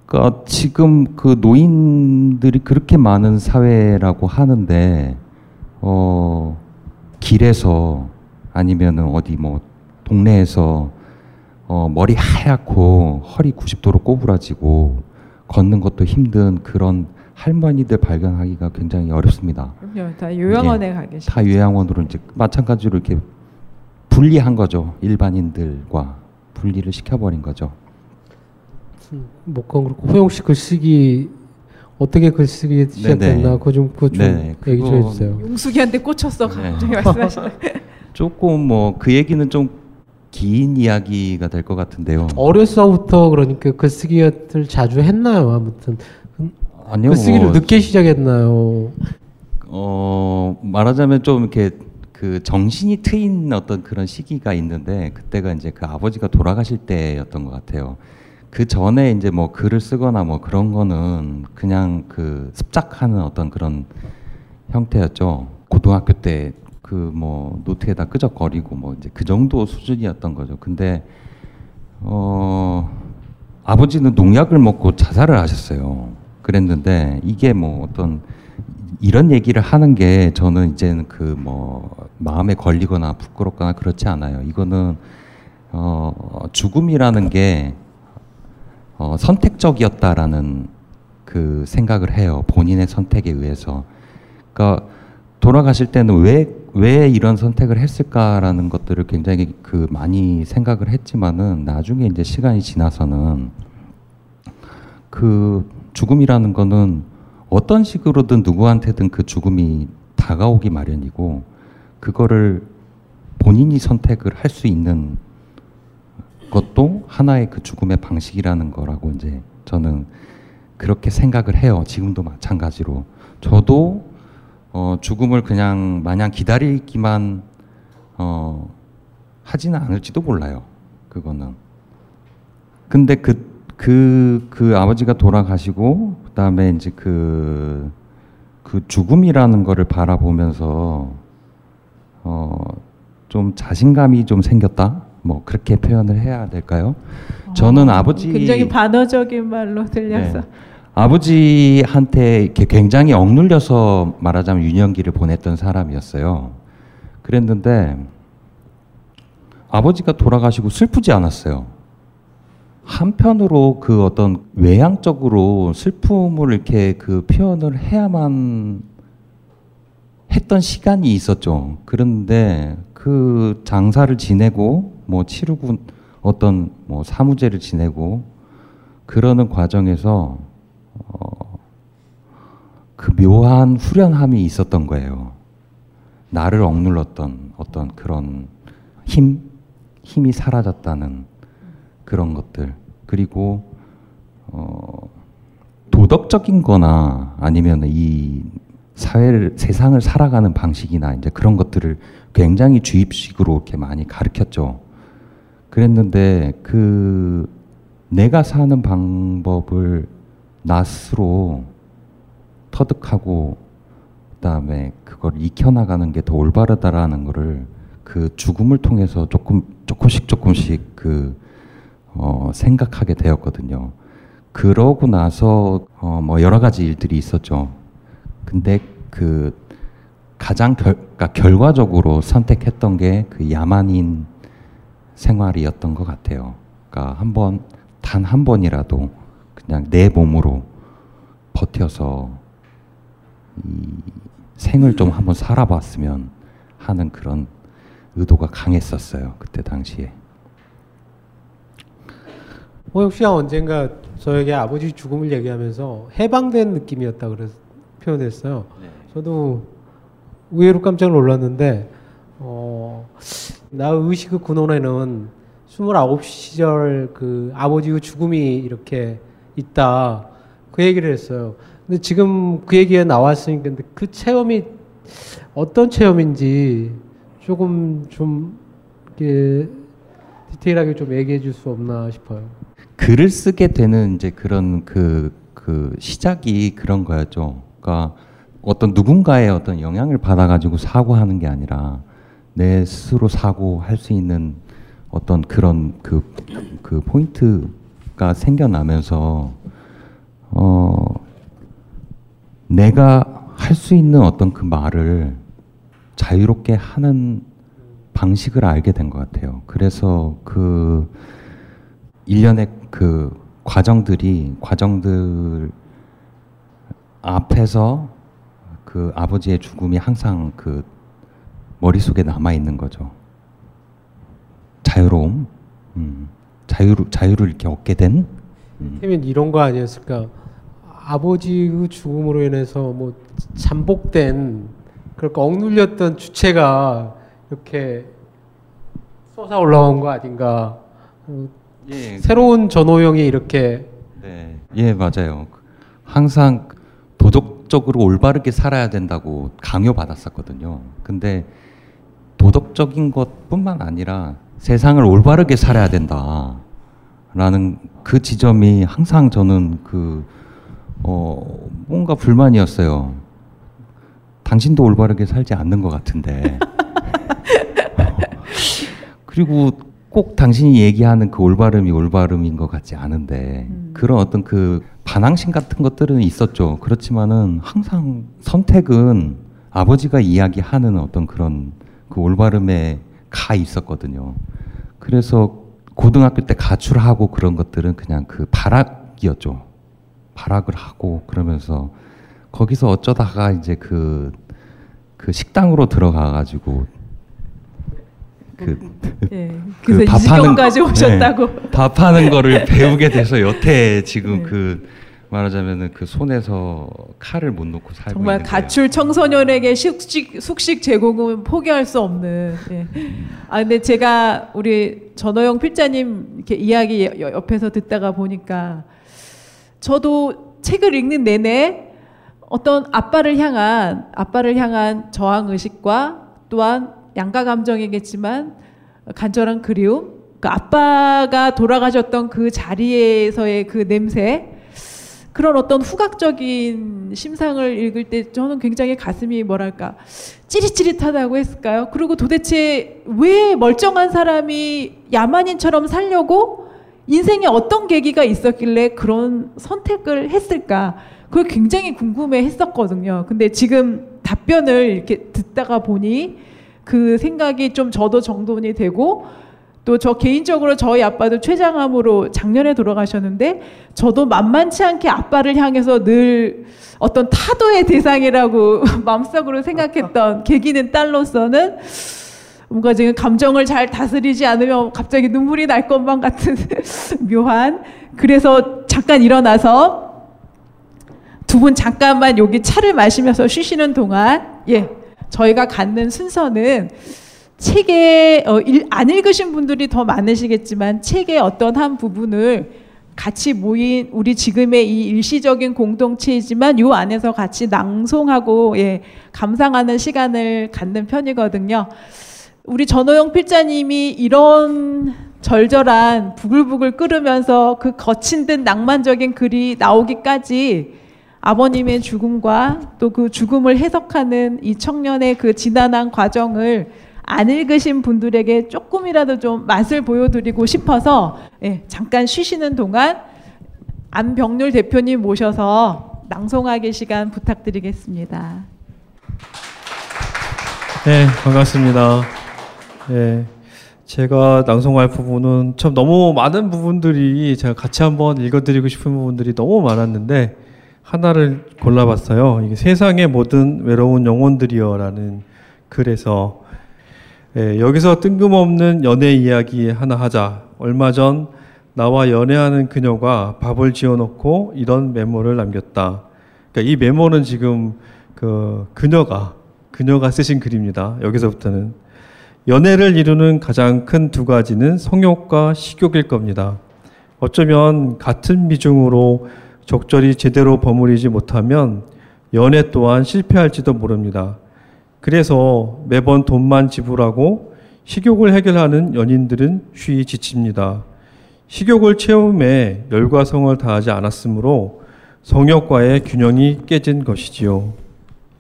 그러니까 지금 그 노인들이 그렇게 많은 사회라고 하는데 어 길에서 아니면은 어디 뭐 동네에서 어 머리 하얗고 허리 90도로 꼬부라지고 걷는 것도 힘든 그런 할머니들 발견하기가 굉장히 어렵습니다. 그럼요. 다 요양원에 가 계시. 예. 다 요양원으로 이제 마찬가지로 이렇게 분리한 거죠. 일반인들과 분리를 시켜버린 거죠. 뭐 그건 그렇고 호영 씨 글쓰기 어떻게 글쓰기 시작됐나 네네. 그거 좀 그거 좀 네, 얘기 좀 해주세요. 용숙이한테 꽂혔어 네. 갑자기 말씀하시네. 조금 뭐 그 얘기는 좀 긴 이야기가 될 것 같은데요. 어려서부터 그러니까 글쓰기를 자주 했나요? 아무튼 아니요. 글쓰기를 뭐 늦게 시작했나요? 어 말하자면 좀 이렇게 그 정신이 트인 어떤 그런 시기가 있는데 그때가 이제 그 아버지가 돌아가실 때였던 것 같아요. 그 전에 이제 뭐 글을 쓰거나 뭐 그런 거는 그냥 그 습작하는 어떤 그런 형태였죠. 고등학교 때 그 뭐 노트에다 끄적거리고 뭐 이제 그 정도 수준이었던 거죠. 근데 어 아버지는 농약을 먹고 자살을 하셨어요. 그랬는데 이게 뭐 어떤 이런 얘기를 하는 게 저는 이제는 그 뭐 마음에 걸리거나 부끄럽거나 그렇지 않아요. 이거는 어 죽음이라는 게 어, 선택적이었다라는 그 생각을 해요. 본인의 선택에 의해서. 그러니까 돌아가실 때는 왜, 왜 이런 선택을 했을까라는 것들을 굉장히 그 많이 생각을 했지만은 나중에 이제 시간이 지나서는 그 죽음이라는 거는 어떤 식으로든 누구한테든 그 죽음이 다가오기 마련이고 그거를 본인이 선택을 할 수 있는 것도 하나의 그 죽음의 방식이라는 거라고 이제 저는 그렇게 생각을 해요. 지금도 마찬가지로. 저도 어, 죽음을 그냥 마냥 기다리기만 어, 하지는 않을지도 몰라요. 그거는. 근데 그, 그, 그 아버지가 돌아가시고, 그 다음에 이제 그, 그 죽음이라는 거를 바라보면서, 어, 좀 자신감이 좀 생겼다? 뭐, 그렇게 표현을 해야 될까요? 저는 어, 아버지. 굉장히 반어적인 말로 들려서. 네. 아버지한테 이렇게 굉장히 억눌려서 말하자면 유년기를 보냈던 사람이었어요. 그랬는데 아버지가 돌아가시고 슬프지 않았어요. 한편으로 그 어떤 외향적으로 슬픔을 이렇게 그 표현을 해야만 했던 시간이 있었죠. 그런데 그 장사를 지내고 뭐 치르고 어떤 뭐 사무제를 지내고 그러는 과정에서 어, 그 묘한 후련함이 있었던 거예요. 나를 억눌렀던 어떤 그런 힘, 힘이 사라졌다는 그런 것들. 그리고 어, 도덕적인 거나 아니면 이 사회를, 세상을 살아가는 방식이나 이제 그런 것들을 굉장히 주입식으로 이렇게 많이 가르쳤죠. 그랬는데 그 내가 사는 방법을 낫으로 터득하고 그다음에 그걸 익혀나가는 게 더 올바르다라는 거를 그 죽음을 통해서 조금 조금씩 조금씩 그 어, 생각하게 되었거든요. 그러고 나서 어, 뭐 여러 가지 일들이 있었죠. 근데 그 가장 결, 그러니까 결과적으로 선택했던 게 그 야만인 생활이었던 것 같아요. 그러니까 한 번, 단 한 번이라도 그냥 내 몸으로 버텨서 이 생을 좀 한번 살아봤으면 하는 그런 의도가 강했었어요. 그때 당시에. 호영 씨가 언젠가 저에게 아버지 죽음을 얘기하면서 해방된 느낌이었다 그래서 표현했어요. 저도 의외로 깜짝 놀랐는데 어, 나 의식의 근원에는 29 시절 그 아버지의 죽음이 이렇게 있다 그 얘기를 했어요. 근데 지금 그 얘기가 나왔으니까 근데 그 체험이 어떤 체험인지 조금 좀 이렇게 디테일하게 좀 얘기해 줄 수 없나 싶어요. 글을 쓰게 되는 이제 그런 그, 그 시작이 그런 거였죠. 그러니까 어떤 누군가의 어떤 영향을 받아가지고 사고하는 게 아니라 내 스스로 사고 할 수 있는 어떤 그런 그, 그 포인트가 생겨나면서 어, 내가 할 수 있는 어떤 그 말을 자유롭게 하는 방식을 알게 된 것 같아요. 그래서 그 일련의 그 과정들이 과정들 앞에서 그 아버지의 죽음이 항상 그 머릿속에 남아 있는 거죠. 자유로움, 음, 자유를 자유를 이렇게 얻게 된. 음. 이런 거 아니었을까? 아버지의 죽음으로 인해서 뭐 잠복된 그러니까 억눌렸던 주체가 이렇게 쏟아 올라온 거 아닌가? 어, 예, 새로운 전호영이 이렇게 네, 예 맞아요. 항상 도덕적으로 올바르게 살아야 된다고 강요 받았었거든요. 근데 도덕적인 것뿐만 아니라 세상을 올바르게 살아야 된다라는 그 지점이 항상 저는 그 어, 뭔가 불만이었어요. 당신도 올바르게 살지 않는 것 같은데. 그리고 꼭 당신이 얘기하는 그 올바름이 올바름인 것 같지 않은데 그런 어떤 그 반항심 같은 것들은 있었죠. 그렇지만은 항상 선택은 아버지가 이야기하는 어떤 그런 그 올바름에 가 있었거든요. 그래서 고등학교 때 가출하고 그런 것들은 그냥 그 발악이었죠. 발악을 하고 그러면서 거기서 어쩌다가 이제 그, 그 식당으로 들어가가지고 그, 예. 그 밥하는- 지경까지 오셨다고. 네, 밥하는 거를 배우게 돼서 여태 지금 네. 그 말하자면은 그 손에서 칼을 못 놓고 살고 정말 가출 청소년에게 숙식 숙식 제공은 포기할 수 없는. 예. 아 근데 제가 우리 전호영 필자님 이렇게 이야기 여- 옆에서 듣다가 보니까 저도 책을 읽는 내내 어떤 아빠를 향한 아빠를 향한 저항 의식과 또한 양가 감정이겠지만 간절한 그리움. 그 아빠가 돌아가셨던 그 자리에서의 그 냄새. 그런 어떤 후각적인 심상을 읽을 때 저는 굉장히 가슴이 뭐랄까 찌릿찌릿하다고 했을까요? 그리고 도대체 왜 멀쩡한 사람이 야만인처럼 살려고 인생에 어떤 계기가 있었길래 그런 선택을 했을까? 그걸 굉장히 궁금해 했었거든요. 근데 지금 답변을 이렇게 듣다가 보니 그 생각이 좀 저도 정돈이 되고 또 저 개인적으로 저희 아빠도 췌장암으로 작년에 돌아가셨는데 저도 만만치 않게 아빠를 향해서 늘 어떤 타도의 대상이라고 마음속으로 생각했던 계기는 딸로서는 뭔가 지금 감정을 잘 다스리지 않으면 갑자기 눈물이 날 것만 같은 묘한 그래서 잠깐 일어나서 두 분 잠깐만 여기 차를 마시면서 쉬시는 동안 예 저희가 갖는 순서는 책에 어, 일, 안 읽으신 분들이 더 많으시겠지만 책의 어떤 한 부분을 같이 모인 우리 지금의 이 일시적인 공동체이지만 요 안에서 같이 낭송하고 예, 감상하는 시간을 갖는 편이거든요. 우리 전호영 필자님이 이런 절절한 부글부글 끓으면서 그 거친 듯 낭만적인 글이 나오기까지 아버님의 죽음과 또 그 죽음을 해석하는 이 청년의 그 지난한 과정을 안 읽으신 분들에게 조금이라도 좀 맛을 보여드리고 싶어서 예, 잠깐 쉬시는 동안 안병률 대표님 모셔서 낭송하기 시간 부탁드리겠습니다. 네, 반갑습니다. 네, 제가 낭송할 부분은 참 너무 많은 부분들이 제가 같이 한번 읽어드리고 싶은 부분들이 너무 많았는데 하나를 골라봤어요. 이게 세상의 모든 외로운 영혼들이여라는 글에서 예, 여기서 뜬금없는 연애 이야기 하나 하자. 얼마 전 나와 연애하는 그녀가 밥을 지어놓고 이런 메모를 남겼다. 그러니까 이 메모는 지금 그 그녀가 그녀가 쓰신 글입니다. 여기서부터는 연애를 이루는 가장 큰 두 가지는 성욕과 식욕일 겁니다. 어쩌면 같은 비중으로 적절히 제대로 버무리지 못하면 연애 또한 실패할지도 모릅니다. 그래서 매번 돈만 지불하고 식욕을 해결하는 연인들은 쉬이 지칩니다. 식욕을 채움에 열과 성을 다하지 않았으므로 성욕과의 균형이 깨진 것이지요.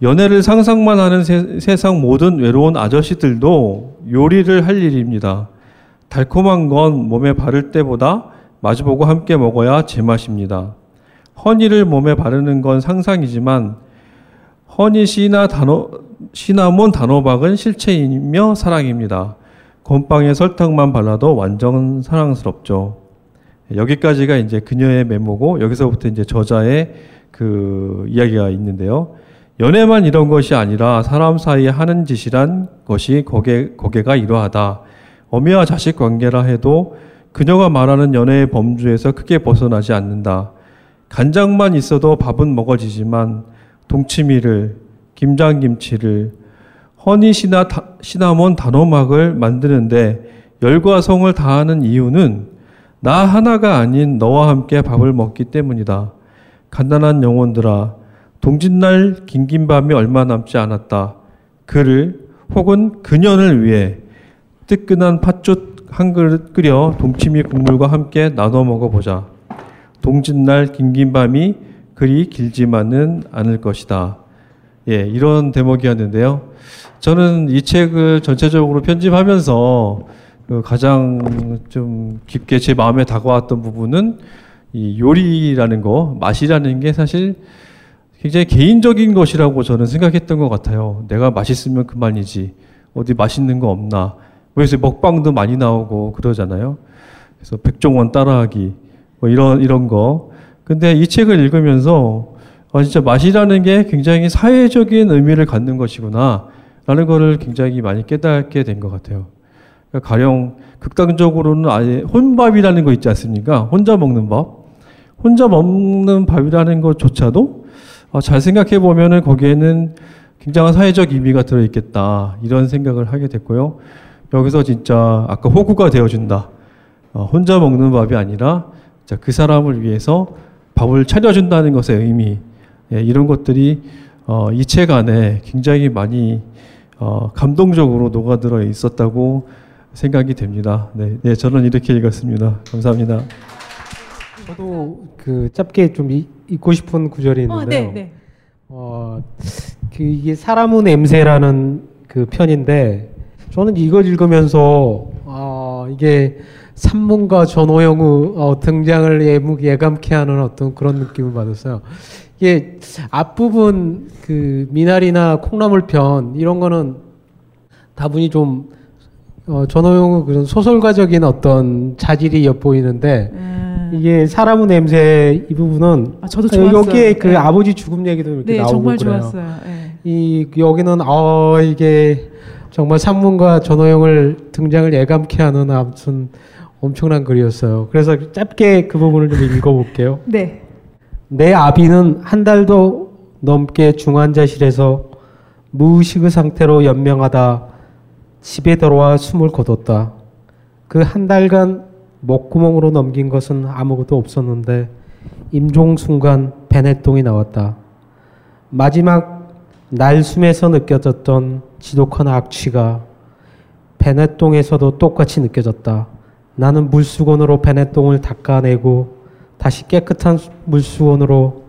연애를 상상만 하는 세, 상 모든 외로운 아저씨들도 요리를 할 일입니다. 달콤한 건 몸에 바를 때보다 마주보고 함께 먹어야 제맛입니다. 허니를 몸에 바르는 건 상상이지만 허니 시나 단호, 시나몬 단호박은 실체이며 사랑입니다. 곰빵에 설탕만 발라도 완전 사랑스럽죠. 여기까지가 이제 그녀의 메모고 여기서부터 이제 저자의 그 이야기가 있는데요. 연애만 이런 것이 아니라 사람 사이에 하는 짓이란 것이 거기에, 거기가 이러하다. 어미와 자식 관계라 해도 그녀가 말하는 연애의 범주에서 크게 벗어나지 않는다. 간장만 있어도 밥은 먹어지지만 동치미를, 김장김치를, 허니 시나 시나몬 단호막을 만드는데 열과 성을 다하는 이유는 나 하나가 아닌 너와 함께 밥을 먹기 때문이다. 간단한 영혼들아, 동짓날 긴긴 밤이 얼마 남지 않았다. 그를 혹은 그년을 위해 뜨끈한 팥죽 한 그릇 끓여 동치미 국물과 함께 나눠 먹어보자. 동짓날 긴긴 밤이 그리 길지만은 않을 것이다. 예, 이런 대목이었는데요. 저는 이 책을 전체적으로 편집하면서 그 가장 좀 깊게 제 마음에 다가왔던 부분은 이 요리라는 거, 맛이라는 게 사실 굉장히 개인적인 것이라고 저는 생각했던 것 같아요. 내가 맛있으면 그만이지. 어디 맛있는 거 없나. 그래서 먹방도 많이 나오고 그러잖아요. 그래서 백종원 따라하기. 뭐 이런, 이런 거. 근데 이 책을 읽으면서 아, 진짜 맛이라는 게 굉장히 사회적인 의미를 갖는 것이구나. 라는 거를 굉장히 많이 깨닫게 된 것 같아요. 그러니까 가령 극단적으로는 아예 혼밥이라는 거 있지 않습니까? 혼자 먹는 밥. 혼자 먹는 밥이라는 것조차도 어, 잘 생각해 보면은 거기에는 굉장한 사회적 의미가 들어있겠다. 이런 생각을 하게 됐고요. 여기서 진짜 아까 호구가 되어준다. 어, 혼자 먹는 밥이 아니라 그 사람을 위해서 밥을 차려준다는 것의 의미. 예, 이런 것들이 어, 이책 안에 굉장히 많이 어, 감동적으로 녹아들어 있었다고 생각이 됩니다. 네, 네, 저는 이렇게 읽었습니다. 감사합니다. 저도 그 짧게 좀 이, 읽고 싶은 구절이 어, 있는데요. 네, 네. 어, 그 이게 사람은 냄새라는 그 편인데 저는 이걸 읽으면서 어, 이게 산문가 전호영의 어, 등장을 예무, 예감케 하는 어떤 그런 느낌을 받았어요. 이게 앞부분 그 미나리나 콩나물 편 이런 거는 다분히 좀 어, 전호영의 그런 소설가적인 어떤 자질이 엿보이는데 음. 이게 사람의 냄새 이 부분은 아, 저도 좋았어요. 여기에 그 네. 아버지 죽음 얘기도 이렇게 네, 나오고 정말 그래요. 좋았어요. 네. 이 여기는 어 이게 정말 산문가 전호영을 등장을 예감케 하는 아무튼 엄청난 글이었어요. 그래서 짧게 그 부분을 좀 읽어볼게요. 네. 내 아비는 한 달도 넘게 중환자실에서 무의식의 상태로 연명하다 집에 들어와 숨을 거뒀다. 그 한 달간 목구멍으로 넘긴 것은 아무것도 없었는데 임종 순간 베네똥이 나왔다. 마지막 날숨에서 느껴졌던 지독한 악취가 베네똥에서도 똑같이 느껴졌다. 나는 물수건으로 베네똥을 닦아내고 다시 깨끗한 물수건으로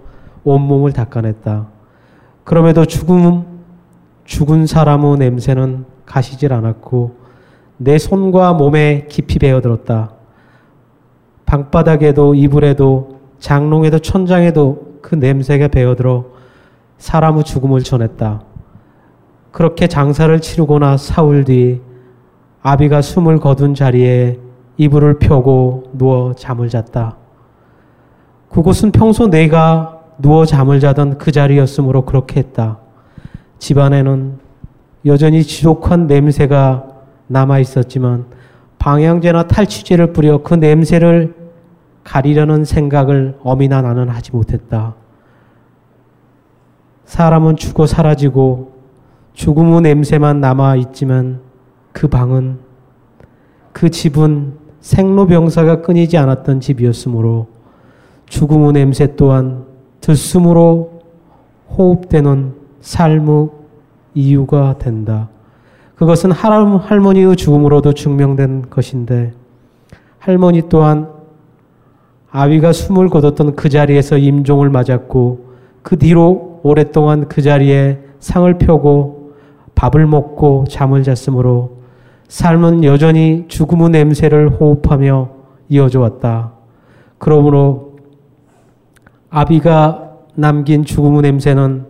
온몸을 닦아냈다. 그럼에도 죽음, 죽은 사람의 냄새는 가시질 않았고 내 손과 몸에 깊이 배어들었다. 방바닥에도 이불에도 장롱에도 천장에도 그 냄새가 배어들어 사람의 죽음을 전했다. 그렇게 장사를 치르거나 사흘 뒤 아비가 숨을 거둔 자리에 이불을 펴고 누워 잠을 잤다. 그곳은 평소 내가 누워 잠을 자던 그 자리였으므로 그렇게 했다. 집안에는 여전히 지독한 냄새가 남아 있었지만 방향제나 탈취제를 뿌려 그 냄새를 가리려는 생각을 어미나 나는 하지 못했다. 사람은 죽어 사라지고 죽음의 냄새만 남아 있지만 그 방은 그 집은 생로병사가 끊이지 않았던 집이었으므로 죽음의 냄새 또한 들숨으로 호흡되는 삶의 이유가 된다. 그것은 할머니의 죽음으로도 증명된 것인데 할머니 또한 아비가 숨을 거뒀던 그 자리에서 임종을 맞았고 그 뒤로 오랫동안 그 자리에 상을 펴고 밥을 먹고 잠을 잤으므로 삶은 여전히 죽음의 냄새를 호흡하며 이어져 왔다. 그러므로 아비가 남긴 죽음의 냄새는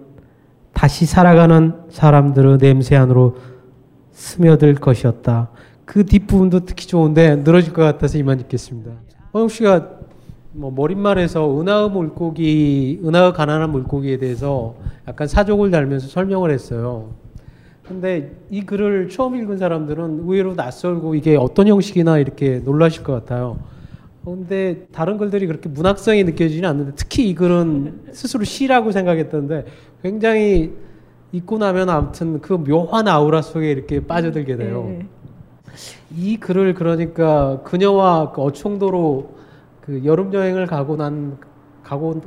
다시 살아가는 사람들의 냄새 안으로 스며들 것이었다. 그 뒷부분도 특히 좋은데 늘어질 것 같아서 이만 읽겠습니다. 허영 씨가 뭐 머릿말에서 은하의 물고기, 은하의 가난한 물고기에 대해서 약간 사족을 달면서 설명을 했어요. 근데 이 글을 처음 읽은 사람들은 의외로 낯설고 이게 어떤 형식이나 이렇게 놀라실 것 같아요. 근데 다른 글들이 그렇게 문학성이 느껴지지는 않는데 특히 이 글은 스스로 시라고 생각했던데 굉장히 읽고 나면 아무튼 그 묘한 아우라 속에 이렇게 빠져들게 돼요. 네. 이 글을 그러니까 그녀와 그 어촌도로 그 여름 여행을 가고 난 가고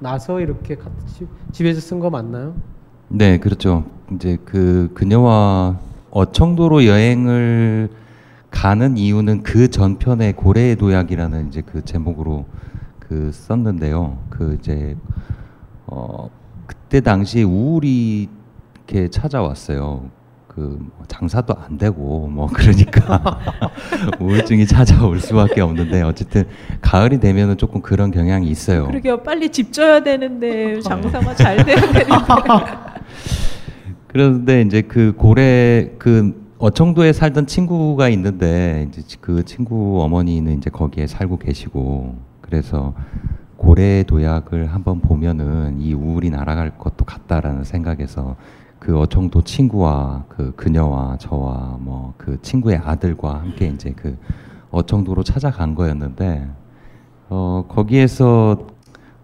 나서 이렇게 집에서 쓴 거 맞나요? 네, 그렇죠. 이제 그 그녀와 어청도로 여행을 가는 이유는 그 전편의 고래의 도약이라는 이제 그 제목으로 그 썼는데요. 그 이제 어 그때 당시에 우울이 이렇게 찾아왔어요. 그 장사도 안 되고 뭐 그러니까 우울증이 찾아올 수밖에 없는데 어쨌든 가을이 되면은 조금 그런 경향이 있어요. 그러게요. 빨리 집 져야 되는데 장사가 잘 돼야 되는데. 그런데 이제 그 고래 그 어청도에 살던 친구가 있는데 이제 그 친구 어머니는 이제 거기에 살고 계시고 그래서 고래 도약을 한번 보면은 이 우울이 날아갈 것도 같다라는 생각에서 그 어청도 친구와 그 그녀와 저와 뭐 그 친구의 아들과 함께 이제 그 어청도로 찾아간 거였는데 어 거기에서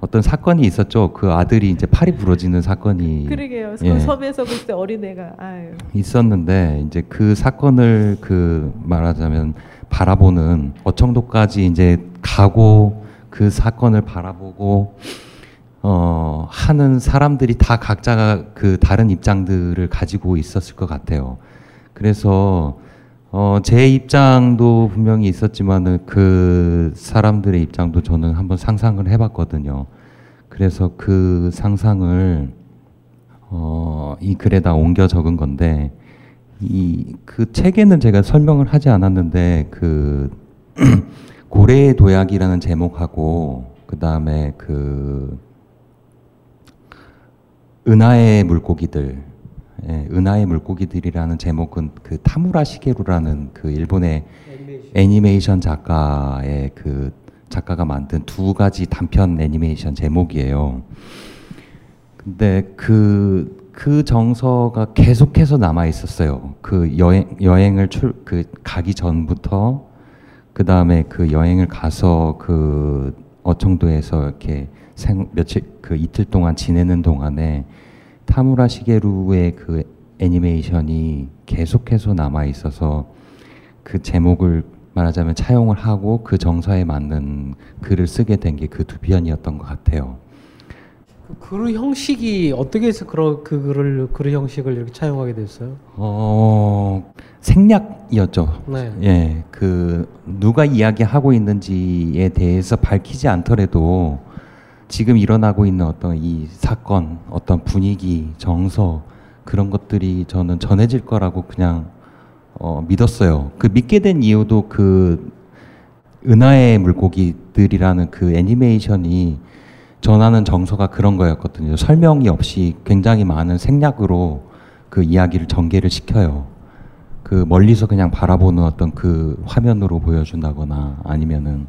어떤 사건이 있었죠. 그 아들이 이제 팔이 부러지는 사건이 그러게요. 예. 그 섬에서 글쎄 어린애가 아유. 있었는데 이제 그 사건을 그 말하자면 바라보는 어청도까지 이제 가고 그 사건을 바라보고 어 하는 사람들이 다 각자가 그 다른 입장들을 가지고 있었을 것 같아요. 그래서 어 제 입장도 분명히 있었지만은 그 사람들의 입장도 저는 한번 상상을 해봤거든요. 그래서 그 상상을 어, 이 글에다 옮겨 적은 건데 이 그 책에는 제가 설명을 하지 않았는데 그 고래의 도약이라는 제목하고 그 다음에 그 은하의 물고기들 예, 은하의 물고기들이라는 제목은 그 타무라 시게루라는 그 일본의 애니메이션 작가의 그 작가가 만든 두 가지 단편 애니메이션 제목이에요. 근데 그, 그 정서가 계속해서 남아 있었어요. 그 여행, 여행을 출, 그 가기 전부터 그 다음에 그 여행을 가서 그 어청도에서 이렇게 생, 며칠, 그 이틀 동안 지내는 동안에 타무라 시게루의 그 애니메이션이 계속해서 남아 있어서 그 제목을 말하자면 차용을 하고 그 정서에 맞는 글을 쓰게 된 게 그 두 편이었던 것 같아요. 그 글 형식이 어떻게 해서 그런 그 글을 글 형식을 이렇게 차용하게 됐어요? 어, 생략이었죠. 네. 예, 그 누가 이야기하고 있는지에 대해서 밝히지 않더라도 지금 일어나고 있는 어떤 이 사건, 어떤 분위기, 정서 그런 것들이 저는 전해질 거라고 그냥 어, 믿었어요. 그 믿게 된 이유도 그 은하의 물고기들이라는 그 애니메이션이 전하는 정서가 그런 거였거든요. 설명이 없이 굉장히 많은 생략으로 그 이야기를 전개를 시켜요. 그 멀리서 그냥 바라보는 어떤 그 화면으로 보여준다거나 아니면은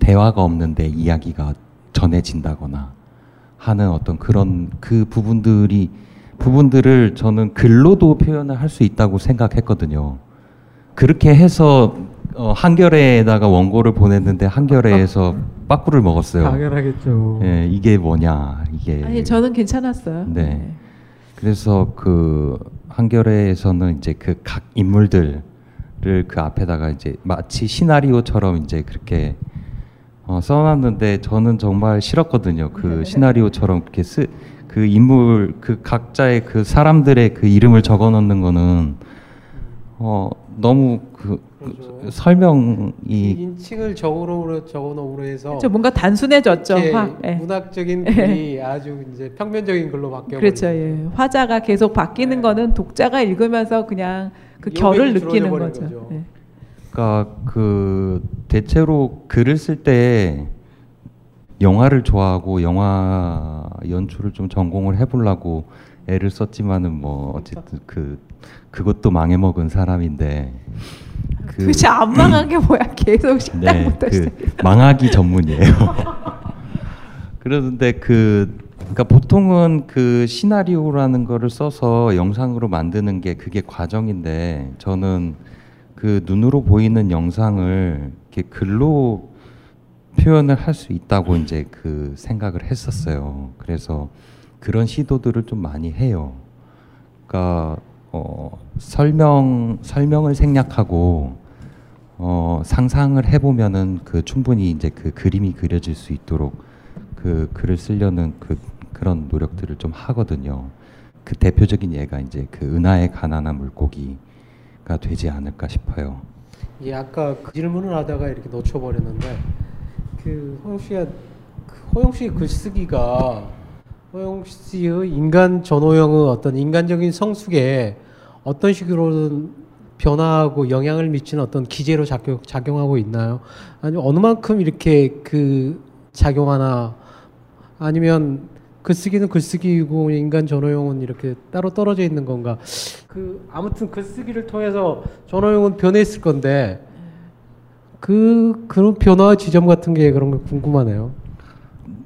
대화가 없는데 이야기가 전해진다거나 하는 어떤 그런 그 부분들이 부분들을 저는 글로도 표현을 할 수 있다고 생각했거든요. 그렇게 해서 어, 한겨레에다가 원고를 보냈는데 한겨레에서 빠꾸를 먹었어요. 당연하겠죠. 예, 이게 뭐냐 이게. 아니 저는 괜찮았어요. 네. 그래서 그 한겨레에서는 이제 그 각 인물들을 그 앞에다가 이제 마치 시나리오처럼 이제 그렇게 어, 써놨는데 저는 정말 싫었거든요. 그 시나리오처럼 그렇게 쓰, 그 인물 그 각자의 그 사람들의 그 이름을 적어놓는 거는 어 너무 그, 그 그렇죠. 설명이 인칭을 적어놓으로 적어놓으로 해서 그렇죠. 뭔가 단순해졌죠. 화, 예. 문학적인 글이 아주 이제 평면적인 글로 바뀌어 그렇죠. 예. 화자가 계속 바뀌는 네. 거는 독자가 읽으면서 그냥 그 결을 느끼는 거죠. 거죠. 예. 그러니까 그 대체로 글을 쓸 때 영화를 좋아하고 영화 연출을 좀 전공을 해보려고 애를 썼지만은 뭐 어쨌든 그 그것도 망해먹은 사람인데 그 도대체 안 망한 게 뭐야? 계속 식당부터 그 시작. 망하기 전문이에요. 그러는데 그 그러니까 보통은 그 시나리오라는 거를 써서 영상으로 만드는 게 그게 과정인데 저는 그 눈으로 보이는 영상을 이렇게 글로 표현을 할 수 있다고 이제 그 생각을 했었어요. 그래서 그런 시도들을 좀 많이 해요. 그러니까 어, 설명 설명을 생략하고 어, 상상을 해보면은 그 충분히 이제 그 그림이 그려질 수 있도록 그 글을 쓰려는 그 그런 노력들을 좀 하거든요. 그 대표적인 예가 이제 그 은하의 가난한 물고기 가 되지 않을까 싶어요. 예, 아까 그 질문을 하다가 이렇게 놓쳐버렸는데 그 허영 씨가 그 허영 씨 글쓰기가 허영 씨의 인간 전호영의 어떤 인간적인 성숙에 어떤 식으로든 변화하고 영향을 미치는 어떤 기제로 작용, 작용하고 있나요? 아니면 어느 만큼 이렇게 그 작용하나 아니면 글쓰기는 글쓰기이고 인간 전호영은 이렇게 따로 떨어져 있는 건가? 그 아무튼 글쓰기를 통해서 전호영은 변했을 건데 그 그런 변화 지점 같은 게 그런 거 궁금하네요.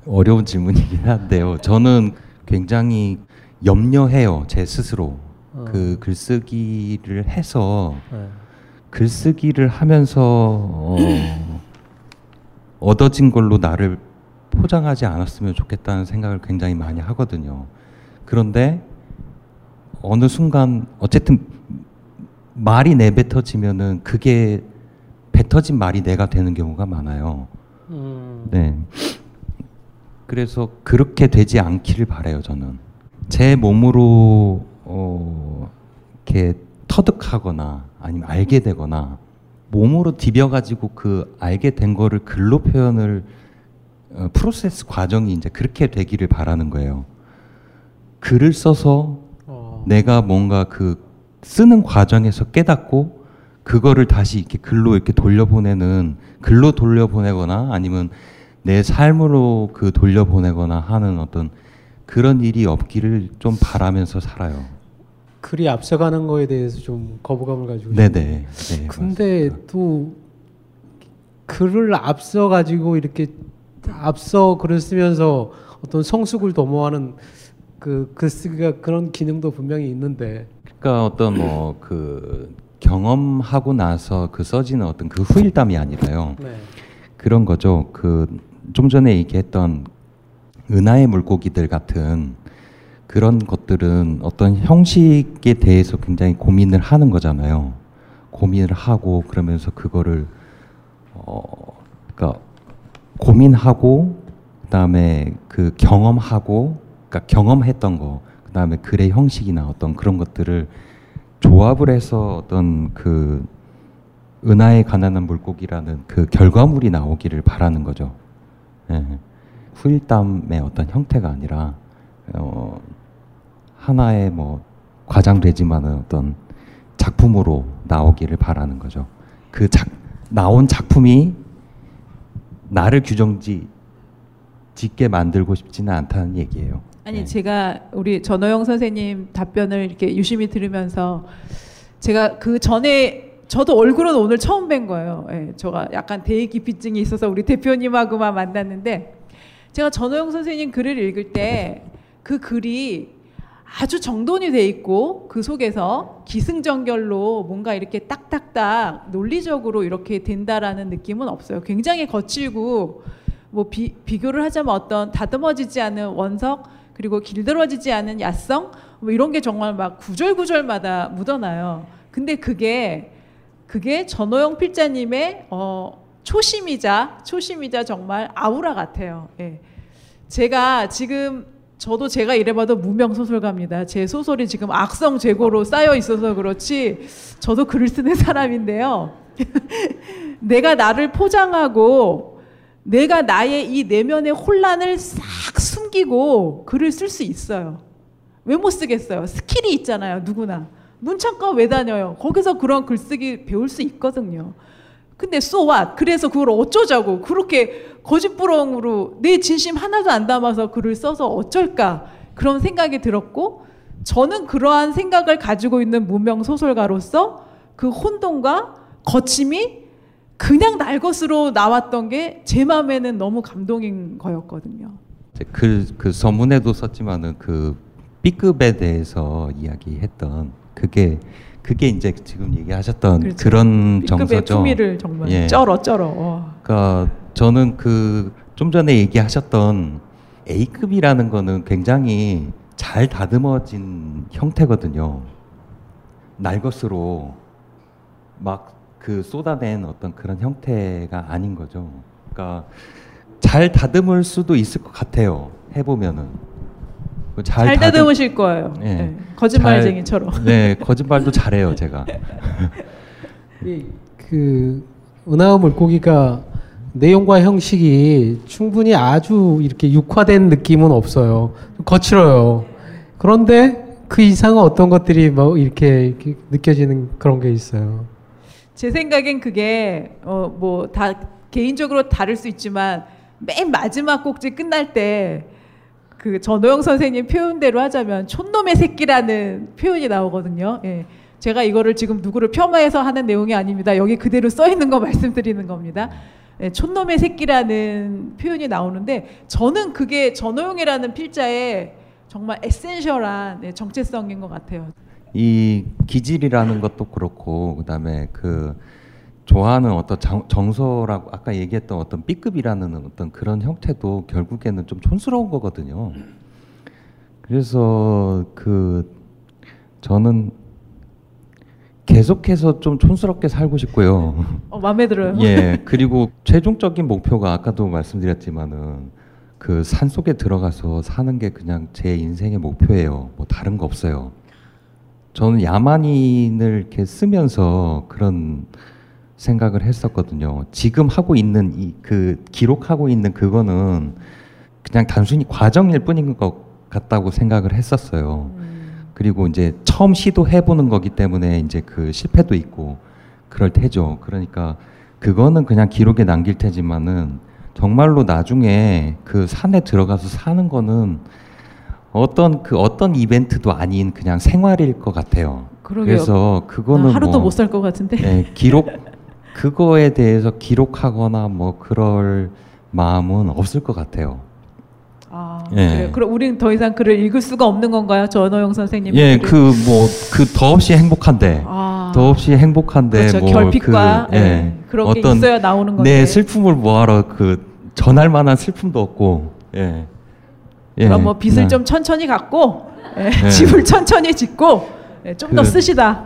어려운 질문이긴 한데요. 저는 굉장히 염려해요 제 스스로 어. 그 글쓰기를 해서 네. 글쓰기를 하면서 어, 얻어진 걸로 나를 포장하지 않았으면 좋겠다는 생각을 굉장히 많이 하거든요. 그런데 어느 순간 어쨌든 말이 내뱉어지면은 그게 뱉어진 말이 내가 되는 경우가 많아요. 음. 네. 그래서 그렇게 되지 않기를 바래요, 저는. 제 몸으로 어, 이렇게 터득하거나 아니면 알게 되거나 몸으로 디벼 가지고 그 알게 된 거를 글로 표현을 어, 프로세스 과정이 이제 그렇게 되기를 바라는 거예요. 글을 써서 어. 내가 뭔가 그 쓰는 과정에서 깨닫고 그거를 다시 이렇게 글로 이렇게 돌려보내는 글로 돌려보내거나 아니면 내 삶으로 그 돌려보내거나 하는 어떤 그런 일이 없기를 좀 바라면서 살아요. 글이 앞서가는 거에 대해서 좀 거부감을 가지고 네네. 네, 근데 맞습니다. 또 글을 앞서 가지고 이렇게 앞서 글을 쓰면서 어떤 성숙을 도모하는 그 글쓰기가 그런 기능도 분명히 있는데 그러니까 어떤 뭐 그 경험하고 나서 그 써지는 어떤 그 후일담이 아니라요. 네. 그런 거죠. 그 좀 전에 얘기했던 은하의 물고기들 같은 그런 것들은 어떤 형식에 대해서 굉장히 고민을 하는 거잖아요. 고민을 하고 그러면서 그거를 어 그러니까 고민하고 그다음에 그 경험하고 그러니까 경험했던 거 그다음에 글의 형식이나 어떤 그런 것들을 조합을 해서 어떤 그 은하에 가난한 물고기라는 그 결과물이 나오기를 바라는 거죠. 예. 후일담의 어떤 형태가 아니라 어, 하나의 뭐 과장되지만은 어떤 작품으로 나오기를 바라는 거죠. 그 작, 나온 작품이 나를 규정지 짓게 만들고 싶지는 않다는 얘기예요. 아니 네. 제가 우리 전호영 선생님 답변을 이렇게 유심히 들으면서 제가 그 전에 저도 얼굴은 오늘 처음 뵌 거예요. 예, 제가 약간 대기피증이 있어서 우리 대표님하고만 만났는데 제가 전호영 선생님 글을 읽을 때 그 글이 아주 정돈이 돼 있고 그 속에서 기승전결로 뭔가 이렇게 딱딱딱 논리적으로 이렇게 된다라는 느낌은 없어요. 굉장히 거칠고 뭐 비, 비교를 하자면 어떤 다듬어지지 않은 원석 그리고 길들어지지 않은 야성 뭐 이런 게 정말 막 구절구절마다 묻어나요. 근데 그게 그게 전호영 필자님의 어, 초심이자 초심이자 정말 아우라 같아요. 예. 제가 지금 저도 제가 이래봐도 무명 소설가입니다. 제 소설이 지금 악성 재고로 쌓여 있어서 그렇지 저도 글을 쓰는 사람인데요. 내가 나를 포장하고 내가 나의 이 내면의 혼란을 싹 숨기고 글을 쓸 수 있어요. 왜 못 쓰겠어요? skill이 있잖아요, 누구나. 문창과 왜 다녀요? 거기서 그런 글쓰기 배울 수 있거든요. 근데 so? 그래서 그걸 어쩌자고 그렇게 거짓부렁으로 내 진심 하나도 안 담아서 글을 써서 어쩔까 그런 생각이 들었고 저는 그러한 생각을 가지고 있는 무명 소설가로서 그 혼돈과 거침이 그냥 날 것으로 나왔던 게 제 마음에는 너무 감동인 거였거든요. 그, 그 서문에도 썼지만은 그 B급에 대해서 이야기했던 그게 그게 이제 지금 얘기하셨던 그렇죠. 그런 B급의 정서죠. 품위를 정말 예. 쩔어 쩔어. 와. 그러니까 저는 그 좀 전에 얘기하셨던 A급이라는 거는 굉장히 잘 다듬어진 형태거든요. 날 것으로 막 그 쏟아낸 어떤 그런 형태가 아닌 거죠. 그러니까 잘 다듬을 수도 있을 것 같아요. 해보면은 그 잘, 다듬- 다듬으실 거예요. 예. 네. 거짓말쟁이처럼. 네, 거짓말도 잘해요, 제가. 이- 그 은하우 물고기가 내용과 형식이 충분히 아주 이렇게 육화된 느낌은 없어요. 좀 거칠어요. 그런데 그 이상은 어떤 것들이 뭐 이렇게, 이렇게 느껴지는 그런 게 있어요. 제 생각엔 그게 어 뭐 다 개인적으로 다를 수 있지만 맨 마지막 꼭지 끝날 때 그 전호영 선생님 표현대로 하자면 촌놈의 새끼라는 표현이 나오거든요. 예. 제가 이거를 지금 누구를 폄하해서 하는 내용이 아닙니다. 여기 그대로 써 있는 거 말씀드리는 겁니다. 예, 촌놈의 새끼라는 표현이 나오는데 저는 그게 전호영이라는 필자의 정말 에센셜한 예, 정체성인 것 같아요. 이 기질이라는 것도 그렇고 그다음에 그 좋아하는 어떤 정, 정서라고 아까 얘기했던 어떤 B급이라는 어떤 그런 형태도 결국에는 좀 촌스러운 거거든요. 그래서 그 저는 계속해서 좀 촌스럽게 살고 싶고요. 어, 마음에 들어요. 예, 그리고 최종적인 목표가 아까도 말씀드렸지만은 그 산 속에 들어가서 사는 게 그냥 제 인생의 목표예요. 뭐 다른 거 없어요. 저는 야만인을 이렇게 쓰면서 그런 생각을 했었거든요. 지금 하고 있는 이 그 기록하고 있는 그거는 그냥 단순히 과정일 뿐인 것 같다고 생각을 했었어요. 그리고 이제 처음 시도해 보는 거기 때문에 이제 그 실패도 있고 그럴 테죠. 그러니까 그거는 그냥 기록에 남길 테지만은 정말로 나중에 그 산에 들어가서 사는 거는 어떤 그 어떤 이벤트도 아닌 그냥 생활일 것 같아요. 그러게요. 그래서 그거는 나 하루도 뭐 못살 것 같은데. 예, 기록 그거에 대해서 기록하거나 뭐 그럴 마음은 없을 것 같아요. 아, 예. 그래요. 그럼 우리는 더 이상 글을 읽을 수가 없는 건가요, 전호영 선생님? 예? 그 뭐 그 더없이 행복한데 아, 더없이 행복한데 그렇죠. 뭐 결핍과 그, 예, 그런 게 있어야 나오는 건데. 내 슬픔을 뭐하러 그 전할 만한 슬픔도 없고 예. 예, 그럼 뭐 빚을 그냥 좀 천천히 갚고 예, 네. 집을 천천히 짓고 예, 좀더 그- 쓰시다.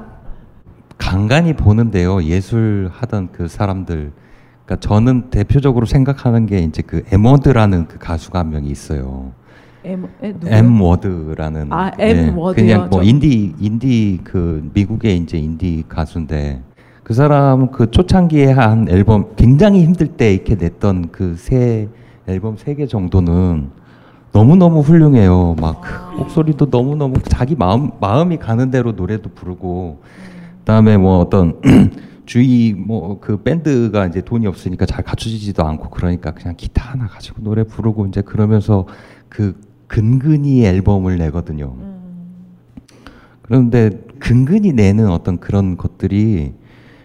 간간히 보는데요. 예술 하던 그 사람들. 그러니까 저는 대표적으로 생각하는 게 이제 그 에머드라는 그 가수가 한 명이 있어요. M, 에, 누구요? M 워드라는 아, M 워드요? 그냥 뭐 저- 인디 인디 그 미국의 이제 인디 가수인데 그 사람 그 초창기에 한 앨범 굉장히 힘들 때 이렇게 냈던 그 세 앨범 세 개 정도는 너무 너무 훌륭해요. 막 목소리도 너무 너무 자기 마음 마음이 가는 대로 노래도 부르고 그다음에 뭐 어떤 주위 뭐 그 밴드가 이제 돈이 없으니까 잘 갖춰지지도 않고 그러니까 그냥 기타 하나 가지고 노래 부르고 이제 그러면서 그 근근히 앨범을 내거든요. 그런데 근근히 내는 어떤 그런 것들이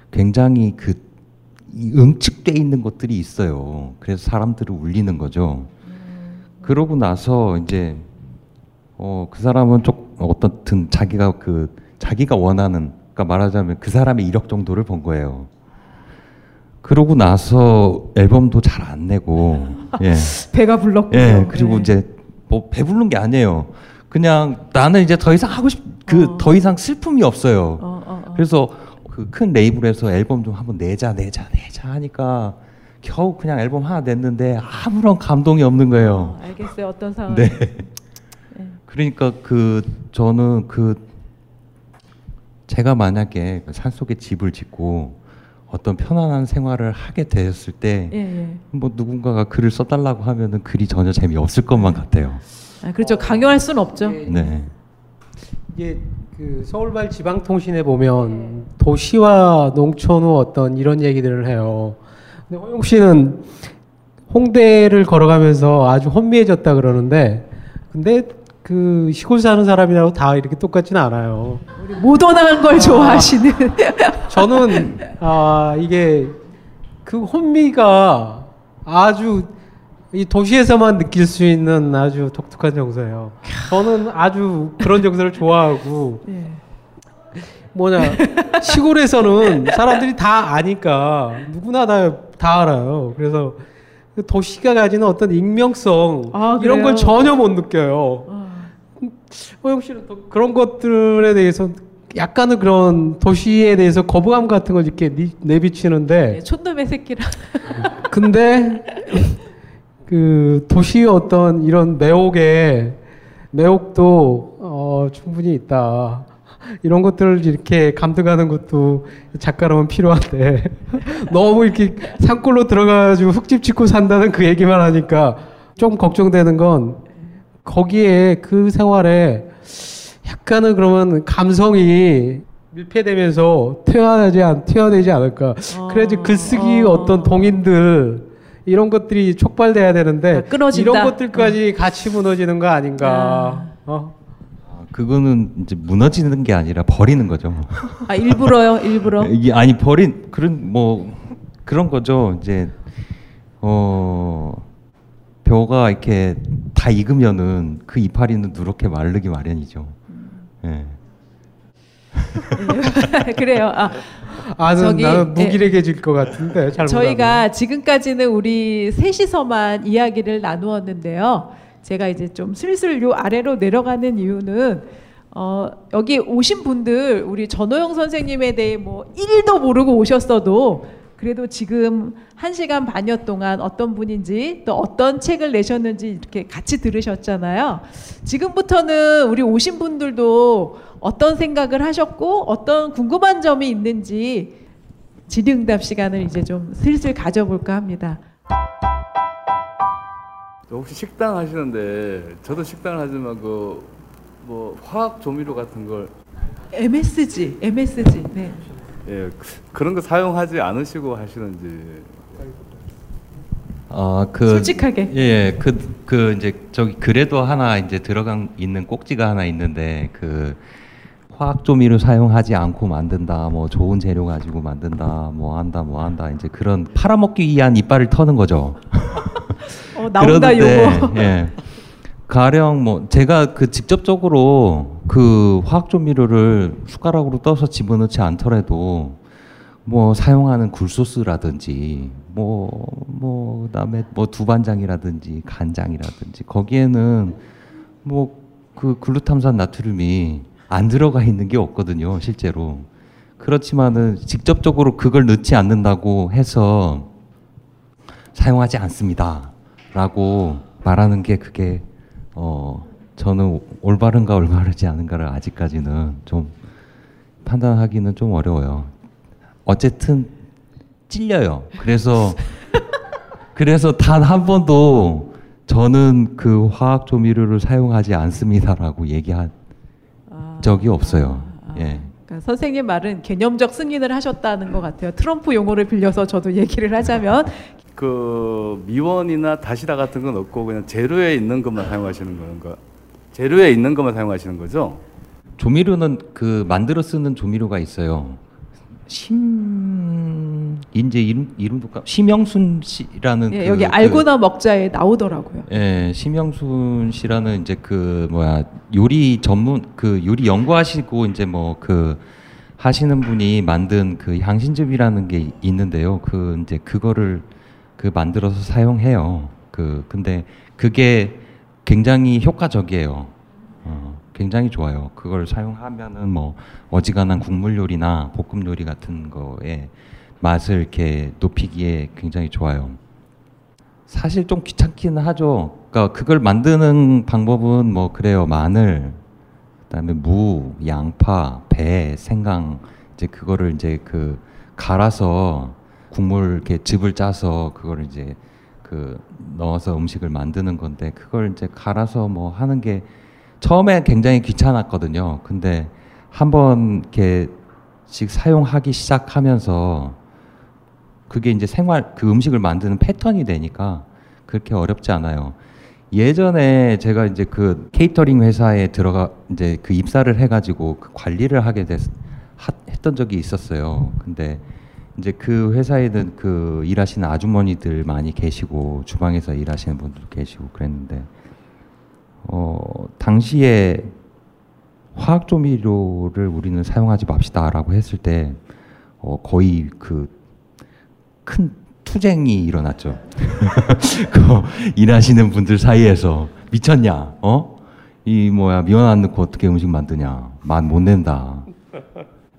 굉장히 그이 응축돼 있는 것들이 있어요. 그래서 사람들을 울리는 거죠. 그러고 나서 이제 어, 그 사람은 좀 어떻든 자기가 그 자기가 원하는 그러니까 말하자면 그 사람의 이력 정도를 본 거예요. 그러고 나서 앨범도 잘 안 내고 예. 배가 불렀고. 예, 그리고 이제 뭐 배부른 게 아니에요. 그냥 나는 이제 더 이상 하고 싶, 그 어. 더 이상 슬픔이 없어요. 어, 어, 어. 그래서 그 큰 레이블에서 앨범 좀 한번 내자, 내자, 내자 하니까 겨우 그냥 앨범 하나 냈는데 아무런 감동이 없는 거예요. 어, 알겠어요. 어떤 상황? 네. 그러니까 그 저는 그 제가 만약에 그 산속에 집을 짓고 어떤 편안한 생활을 하게 되었을 때 예, 예. 뭐 누군가가 글을 써달라고 하면은 글이 전혀 재미없을 것만 같아요. 아, 그렇죠. 강요할 수는 없죠. 네. 이게 그 서울발 지방통신에 보면 도시와 농촌 후 어떤 이런 얘기들을 해요. 근데 허용 씨는 홍대를 걸어가면서 아주 혼미해졌다 그러는데 근데 그 시골 사는 사람이라고 다 이렇게 똑같지는 않아요. 모던한 걸 좋아하시는. 저는 아 이게 그 혼미가 아주 이 도시에서만 느낄 수 있는 아주 독특한 정서예요. 저는 아주 그런 정서를 좋아하고 예. 뭐냐 시골에서는 사람들이 다 아니까 누구나 다, 다 알아요. 그래서 그 도시가 가지는 어떤 익명성 아, 이런? 걸 전혀 못 느껴요. 어. 호영 씨는 또 그런 것들에 대해서 약간은 그런 도시에 대해서 거부감 같은 걸 이렇게 니- 내비치는데 예, 촌놈의 새끼라. 근데 그 도시의 어떤 이런 매혹에 매혹도 어, 충분히 있다. 이런 것들을 이렇게 감독하는 것도 작가라면 필요한데 너무 이렇게 산골로 들어가가지고 흙집 짓고 산다는 그 얘기만 하니까 좀 걱정되는 건 거기에 그 생활에 약간은 그러면 감성이 밀폐되면서 퇴화하지 않, 퇴화되지 않을까. 그래야지 글쓰기 어. 어. 떤 동인들 이런 것들이 촉발돼야 되는데 아, 끊어진다. 이런 것들까지 같이 무너지는 거 아닌가. 어? 아, 그거는 이제 무너지는 게 아니라 버리는 거죠. 아 일부러요, 일부러. 이게 아니 버린 그런 뭐 그런 거죠. 이제 어 벼가 이렇게 다 익으면은 그 이파리는 누렇게 마르기 마련이죠. 예. 그래요. 아, 아, 는 저기, 나는 예. 무기력해질 것 같은데. 저희가 지금까지는 우리 셋이서만 이야기를 나누었는데요. 제가 이제 좀 슬슬 요 아래로 내려가는 이유는 어, 여기 오신 분들 우리 전호영 선생님에 대해 뭐 1도 모르고 오셨어도 그래도 지금 한 시간 반여 동안 어떤 분인지 또 어떤 책을 내셨는지 이렇게 같이 들으셨잖아요. 지금부터는 우리 오신 분들도 어떤 생각을 하셨고 어떤 궁금한 점이 있는지 질의응답 시간을 이제 좀 슬슬 가져볼까 합니다. 혹시 식당 하시는데 저도 식당을 하지만 그 뭐 화학 조미료 같은 걸 MSG, MSG. 네. 예, 그런 거 사용하지 않으시고 하시는지 아 그 솔직하게. 예, 그, 그 이제 저기 그래도 하나 이제 들어간 있는 꼭지가 하나 있는데 그 화학 조미료 사용하지 않고 만든다, 뭐 좋은 재료 가지고 만든다, 뭐 한다, 뭐 한다, 이제 그런 팔아먹기 위한 이빨을 터는 거죠. 어, 나온다 요거. 예. 가령 뭐 제가 그 직접적으로 그 화학 조미료를 숟가락으로 떠서 집어넣지 않더라도 뭐 사용하는 굴소스라든지 뭐 뭐 그다음에 뭐 두반장이라든지 간장이라든지 거기에는 뭐 그 글루탐산 나트륨이 안 들어가 있는 게 없거든요 실제로. 그렇지만은 직접적으로 그걸 넣지 않는다고 해서 사용하지 않습니다라고 말하는 게 그게 어 저는 올바른가 올바르지 않은가를 아직까지는 좀 판단하기는 좀 어려워요. 어쨌든 찔려요. 그래서 그래서 단 한 번도 저는 그 화학 조미료를 사용하지 않습니다라고 얘기한 적이 없어요. 예. 그러니까 선생님 말은 개념적 승인을 하셨다는 것 같아요. 트럼프 용어를 빌려서 저도 얘기를 하자면 그 미원이나 다시다 같은 건 없고 그냥 재료에 있는 것만 사용하시는 건가? 재료에 있는 것만 사용하시는 거죠? 조미료는 그 만들어 쓰는 조미료가 있어요. 심 이제 이름 이름도 까 심영순 씨라는 예, 그- 여기 그- 알고나 먹자에 나오더라고요. 예, 심영순 씨라는 이제 그 뭐야 요리 전문 그 요리 연구하시고 이제 뭐 그 하시는 분이 만든 그 향신즙이라는 게 있는데요. 그 이제 그거를 그 만들어서 사용해요. 그 근데 그게 굉장히 효과적이에요. 어, 굉장히 좋아요. 그걸 사용하면은 뭐 어지간한 국물 요리나 볶음 요리 같은 거에 맛을 이렇게 높이기에 굉장히 좋아요. 사실 좀 귀찮기는 하죠. 그러니까 그걸 만드는 방법은 뭐 그래요. 마늘, 그다음에 무, 양파, 배, 생강 이제 그거를 이제 그 갈아서 국물 이렇게 즙을 짜서 그걸 이제 그 넣어서 음식을 만드는 건데 그걸 이제 갈아서 뭐 하는 게 처음에 굉장히 귀찮았거든요. 근데 한번 이렇게씩 사용하기 시작하면서 그게 이제 생활 그 음식을 만드는 패턴이 되니까 그렇게 어렵지 않아요. 예전에 제가 이제 그 케이터링 회사에 들어가 이제 그 입사를 해가지고 그 관리를 하게 됐 하, 했던 적이 있었어요. 근데 이제 그 회사에는 그 일하시는 아주머니들 많이 계시고 주방에서 일하시는 분들 계시고 그랬는데 어 당시에 화학 조미료를 우리는 사용하지 맙시다라고 했을 때 어, 거의 그 큰 투쟁이 일어났죠. 그 일하시는 분들 사이에서 미쳤냐? 어? 이 뭐야 미원 안 넣고 어떻게 음식 만드냐? 맛못 낸다.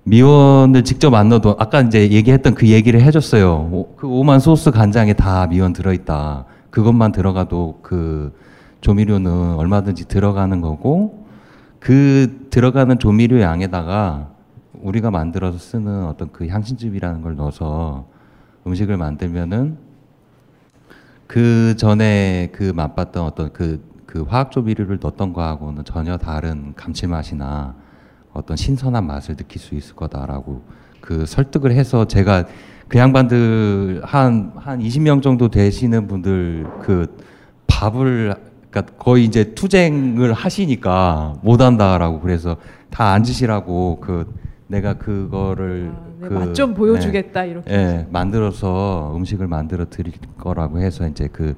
미원을 직접 안 넣어도 아까 이제 얘기했던 그 얘기를 해줬어요. 오, 그 오만 소스 간장에 다 미원 들어있다. 그것만 들어가도 그 조미료는 얼마든지 들어가는 거고 그 들어가는 조미료 양에다가 우리가 만들어서 쓰는 어떤 그 향신즙이라는 걸 넣어서 음식을 만들면은 그 전에 그 맛봤던 어떤 그, 그 화학 조미료를 넣었던 거하고는 전혀 다른 감칠맛이나 어떤 신선한 맛을 느낄 수 있을 거다라고 그 설득을 해서 제가 그 양반들 한, 한 20명 정도 되시는 분들 그 밥을 그러니까 거의 이제 투쟁을 하시니까 못 한다라고 그래서 다 앉으시라고 그 내가 그거를 네, 그맛좀 보여주겠다 이렇게. 예, 만들어서 음식을 만들어 드릴 거라고 해서 이제 그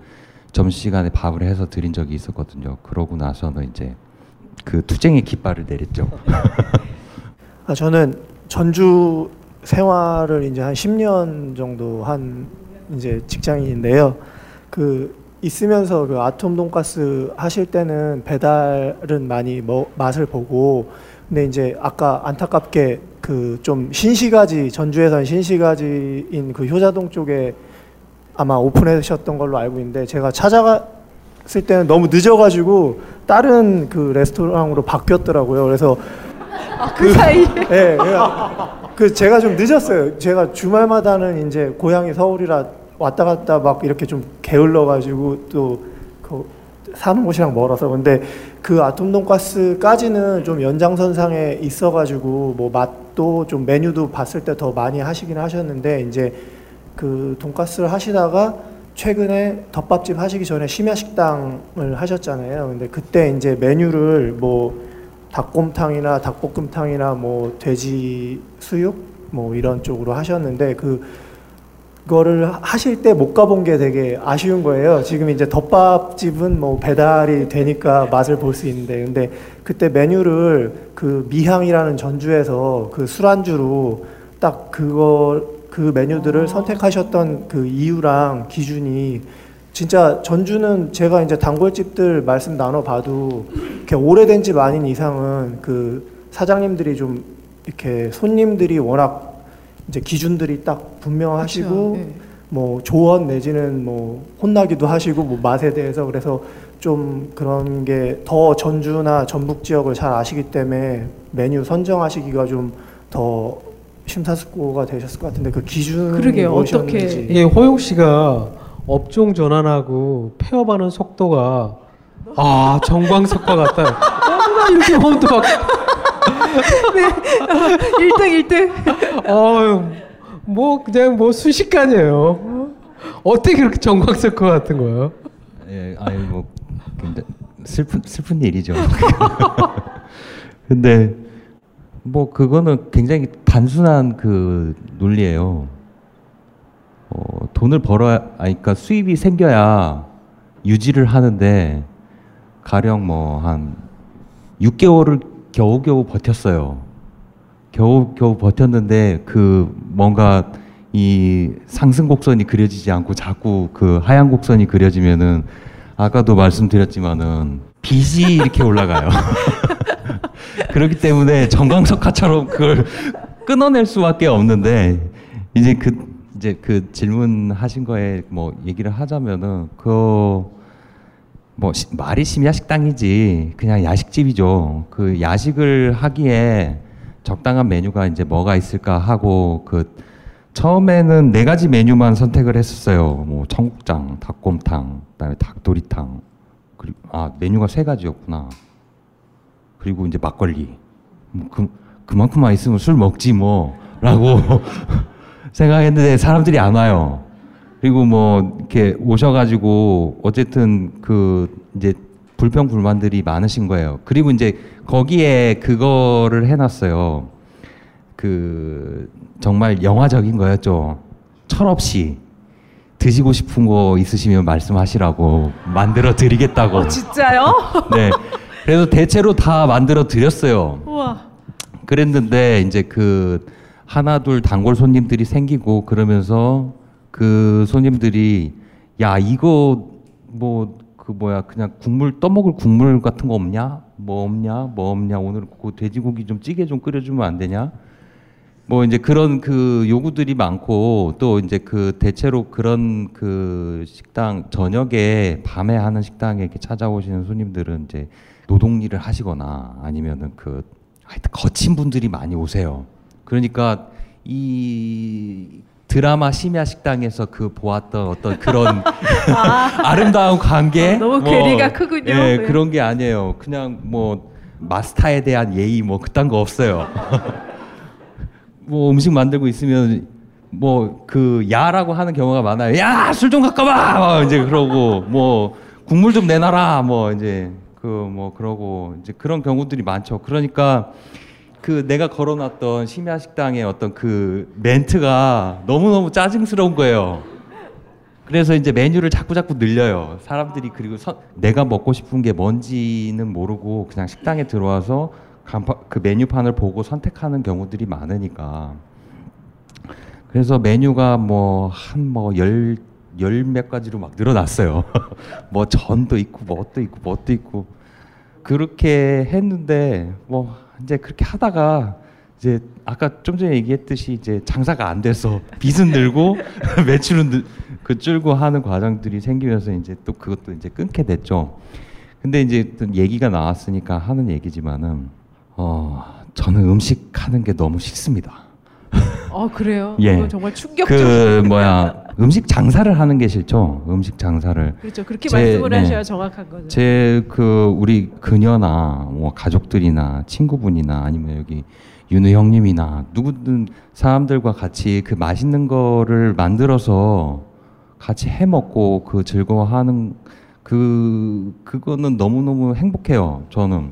점심 시간에 밥을 해서 드린 적이 있었거든요. 그러고 나서는 이제 그 투쟁의 깃발을 내렸죠. 아, 저는 전주 생활을 이제 한 10년 정도 한 이제 직장인인데요. 그 있으면서 그 아톰 돈가스 하실 때는 배달은 많이 뭐 맛을 보고 근데 이제 아까 안타깝게 그 좀 신시가지 전주에선 신시가지인 그 효자동 쪽에 아마 오픈하셨던 걸로 알고 있는데 제가 찾아 갔을 때는 너무 늦어가지고 다른 그 레스토랑으로 바뀌었더라고요. 그래서 아, 그 사이에 예, 그그 제가 좀 늦었어요. 제가 주말마다는 이제 고향이 서울이라 왔다 갔다 막 이렇게 좀 게을러가지고 또그 사는 곳이랑 멀어서 근데 그 아톰 돈가스까지는 좀 연장선상에 있어가지고 뭐 맛도 좀 메뉴도 봤을 때 더 많이 하시긴 하셨는데 이제 그 돈가스를 하시다가 최근에 덮밥집 하시기 전에 심야식당을 하셨잖아요. 근데 그때 이제 메뉴를 뭐 닭곰탕이나 닭볶음탕이나 뭐 돼지 수육 뭐 이런 쪽으로 하셨는데 그 그거를 하실 때 못 가본 게 되게 아쉬운 거예요. 지금 이제 덮밥집은 뭐 배달이 되니까 맛을 볼 수 있는데 근데 그때 메뉴를 그 미향이라는 전주에서 그 술안주로 딱 그거 그 메뉴들을 선택하셨던 그 이유랑 기준이 진짜 전주는 제가 이제 단골집들 말씀 나눠봐도 이렇게 오래된 집 아닌 이상은 그 사장님들이 좀 이렇게 손님들이 워낙 이제 기준들이 딱 분명하시고 그렇죠. 네. 뭐 조언 내지는 뭐 혼나기도 하시고 뭐 맛에 대해서 그래서 좀 그런 게 더 전주나 전북 지역을 잘 아시기 때문에 메뉴 선정하시기가 좀 더 심사숙고가 되셨을 것 같은데 그 기준이 그러게요. 무엇이었는지 어떻게- 이게 호용 씨가 업종 전환하고 폐업하는 속도가 아 정광석과 같다. 너무나 이렇게 하면 또 막, 1등 1등. 어유 뭐 그냥 뭐 순식간이에요. 어떻게 그렇게 정광석과 같은 거예요? 예, 아니 뭐 슬픈 슬픈 일이죠. 근데 뭐 그거는 굉장히 단순한 그 논리예요. 어, 돈을 벌어야, 아니, 그러니까 수입이 생겨야 유지를 하는데 가령 뭐 한 6개월을 겨우겨우 버텼어요. 겨우겨우 버텼는데 그 뭔가 이 상승 곡선이 그려지지 않고 자꾸 그 하향 곡선이 그려지면은 아까도 말씀드렸지만은 빚이 이렇게 올라가요. 그렇기 때문에 정광석화처럼 그걸 끊어낼 수밖에 없는데 이제 그 이제 그 질문하신 거에 뭐 얘기를 하자면은 그 뭐 말이 심야 식당이지 그냥 야식집이죠. 그 야식을 하기에 적당한 메뉴가 이제 뭐가 있을까 하고 그 처음에는 네 가지 메뉴만 선택을 했었어요. 뭐 청국장, 닭곰탕, 그다음에 닭도리탕. 그리고 아 메뉴가 세 가지였구나. 그리고 이제 막걸리. 뭐 그, 그만큼만 있으면 술 먹지 뭐 라고 생각했는데 사람들이 안 와요. 그리고 뭐 이렇게 오셔가지고 어쨌든 그 이제 불평 불만들이 많으신 거예요. 그리고 이제 거기에 그거를 해놨어요. 그 정말 영화적인 거였죠. 철없이 드시고 싶은 거 있으시면 말씀하시라고 만들어 드리겠다고. 어, 진짜요? 네. 그래서 대체로 다 만들어 드렸어요. 우와. 그랬는데 이제 그 하나 둘 단골 손님들이 생기고 그러면서 그 손님들이 야 이거 뭐 그 뭐야 그냥 국물 떠먹을 국물 같은 거 없냐 뭐 없냐 뭐 없냐 오늘 그 돼지고기 좀 찌개 좀 끓여주면 안 되냐 뭐 이제 그런 그 요구들이 많고 또 이제 그 대체로 그런 그 식당 저녁에 밤에 하는 식당에 이렇게 찾아오시는 손님들은 이제 노동 일을 하시거나 아니면은 그 하여튼 거친 분들이 많이 오세요. 그러니까 이 드라마 심야 식당에서 그 보았던 어떤 그런 아 름다운 관계 너무 괴리가 크군요. 예, 네. 그런 게 아니에요. 그냥 뭐 마스터에 대한 예의 뭐 그딴 거 없어요. 뭐 음식 만들고 있으면 뭐 그 야라고 하는 경우가 많아요. 야 술 좀 갖고 와. 막 이제 그러고 뭐 국물 좀 내놔라. 뭐 이제 그 뭐 그러고 이제 그런 경우들이 많죠. 그러니까 그 내가 걸어놨던 심야 식당의 어떤 그 멘트가 너무 너무 짜증스러운 거예요. 그래서 이제 메뉴를 자꾸 자꾸 늘려요. 사람들이 그리고 선- 내가 먹고 싶은 게 뭔지는 모르고 그냥 식당에 들어와서 간파, 그 메뉴판을 보고 선택하는 경우들이 많으니까. 그래서 메뉴가 뭐 한 뭐열열몇 가지로 막 늘어났어요. 뭐 전도 있고 뭣도 있고 뭣도 있고 그렇게 했는데 뭐 이제 그렇게 하다가 이제 아까 좀 전에 얘기했듯이 이제 장사가 안 돼서 빚은 늘고 매출은 늘, 그 줄고 하는 과정들이 생기면서 이제 또 그것도 이제 끊게 됐죠. 근데 이제 또 얘기가 나왔으니까 하는 얘기지만은 어 저는 음식 하는 게 너무 싫습니다. 어 그래요? 예. 정말 충격적. 그 뭐야 음식 장사를 하는 게 싫죠. 음식 장사를. 그렇죠. 그렇게 제- 말씀을 네. 하셔야 정확한 거죠. 제 그 우리 그녀나 뭐 가족들이나 친구분이나 아니면 여기 윤우 형님이나 누구든 사람들과 같이 그 맛있는 거를 만들어서 같이 해 먹고 그 즐거워하는 그 그거는 너무 너무 행복해요. 저는.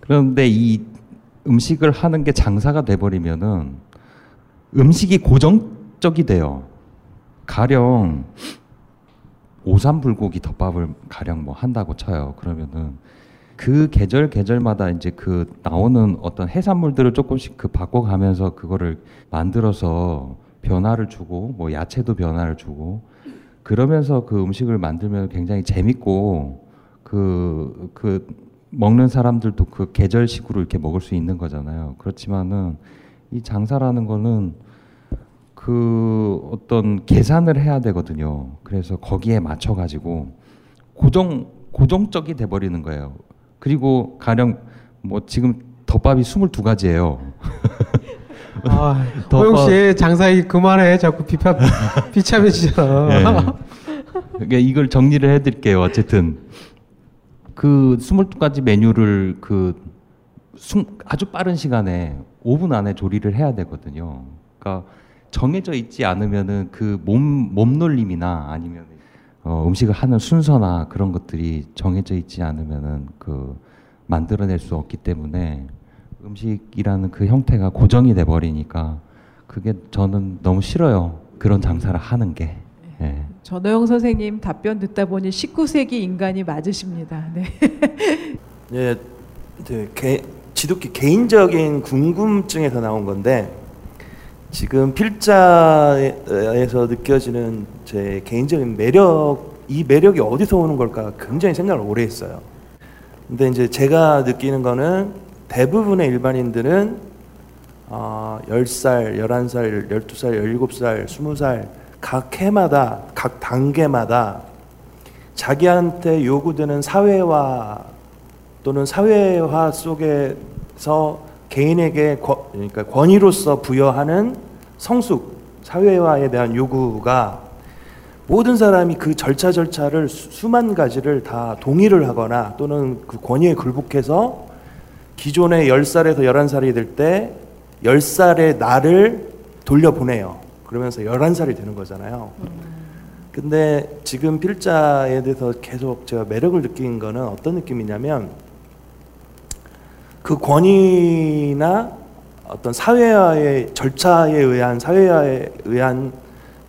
그런데 이 음식을 하는 게 장사가 돼 버리면은 음식이 고정 적이 돼요. 가령 오삼 불고기 덮밥을 가령 뭐 한다고 쳐요. 그러면은 그 계절 계절마다 이제 그 나오는 어떤 해산물들을 조금씩 그 바꿔가면서 그거를 만들어서 변화를 주고 뭐 야채도 변화를 주고 그러면서 그 음식을 만들면 굉장히 재밌고 그, 그 먹는 사람들도 그 계절식으로 이렇게 먹을 수 있는 거잖아요. 그렇지만은 이 장사라는 거는 그 어떤 계산을 해야 되거든요. 그래서 거기에 맞춰 가지고 고정 고정적이 돼 버리는 거예요. 그리고 가령 뭐 지금 덮밥이 22가지예요. 아, 더 호영 빠- 씨 장사 얘기 그만해. 자꾸 비파 비참해지잖아. 예. 그러니까 이걸 정리를 해 드릴게요. 어쨌든 그 22가지 메뉴를 그 숨- 아주 빠른 시간에 5분 안에 조리를 해야 되거든요. 그러니까 정해져 있지 않으면은 그 몸 몸놀림이나 아니면 어, 음식을 하는 순서나 그런 것들이 정해져 있지 않으면은 그 만들어낼 수 없기 때문에 음식이라는 그 형태가 고정이 돼 버리니까 그게 저는 너무 싫어요. 그런 장사를 하는 게 예. 전호영 선생님 답변 듣다 보니 19세기 인간이 맞으십니다. 네. 예, 이제 개, 지독히 개인적인 궁금증에서 나온 건데 지금 필자에서 느껴지는 제 개인적인 매력 이 매력이 어디서 오는 걸까 굉장히 생각을 오래 했어요. 근데 이제 제가 느끼는 거는 대부분의 일반인들은 어, 10살, 11살, 12살, 17살, 20살 각 해마다 각 단계마다 자기한테 요구되는 사회화 또는 사회화 속에서 개인에게 권, 그러니까 권위로서 부여하는 성숙 사회화에 대한 요구가 모든 사람이 그 절차 절차를 수- 수만 가지를 다 동의를 하거나 또는 그 권위에 굴복해서 기존의 10살에서 11살이 될 때 10살의 나를 돌려보내요. 그러면서 11살이 되는 거잖아요. 근데 지금 필자에 대해서 계속 제가 매력을 느낀 거는 어떤 느낌이냐면 그 권위나 어떤 사회화의 절차에 의한 사회화에 의한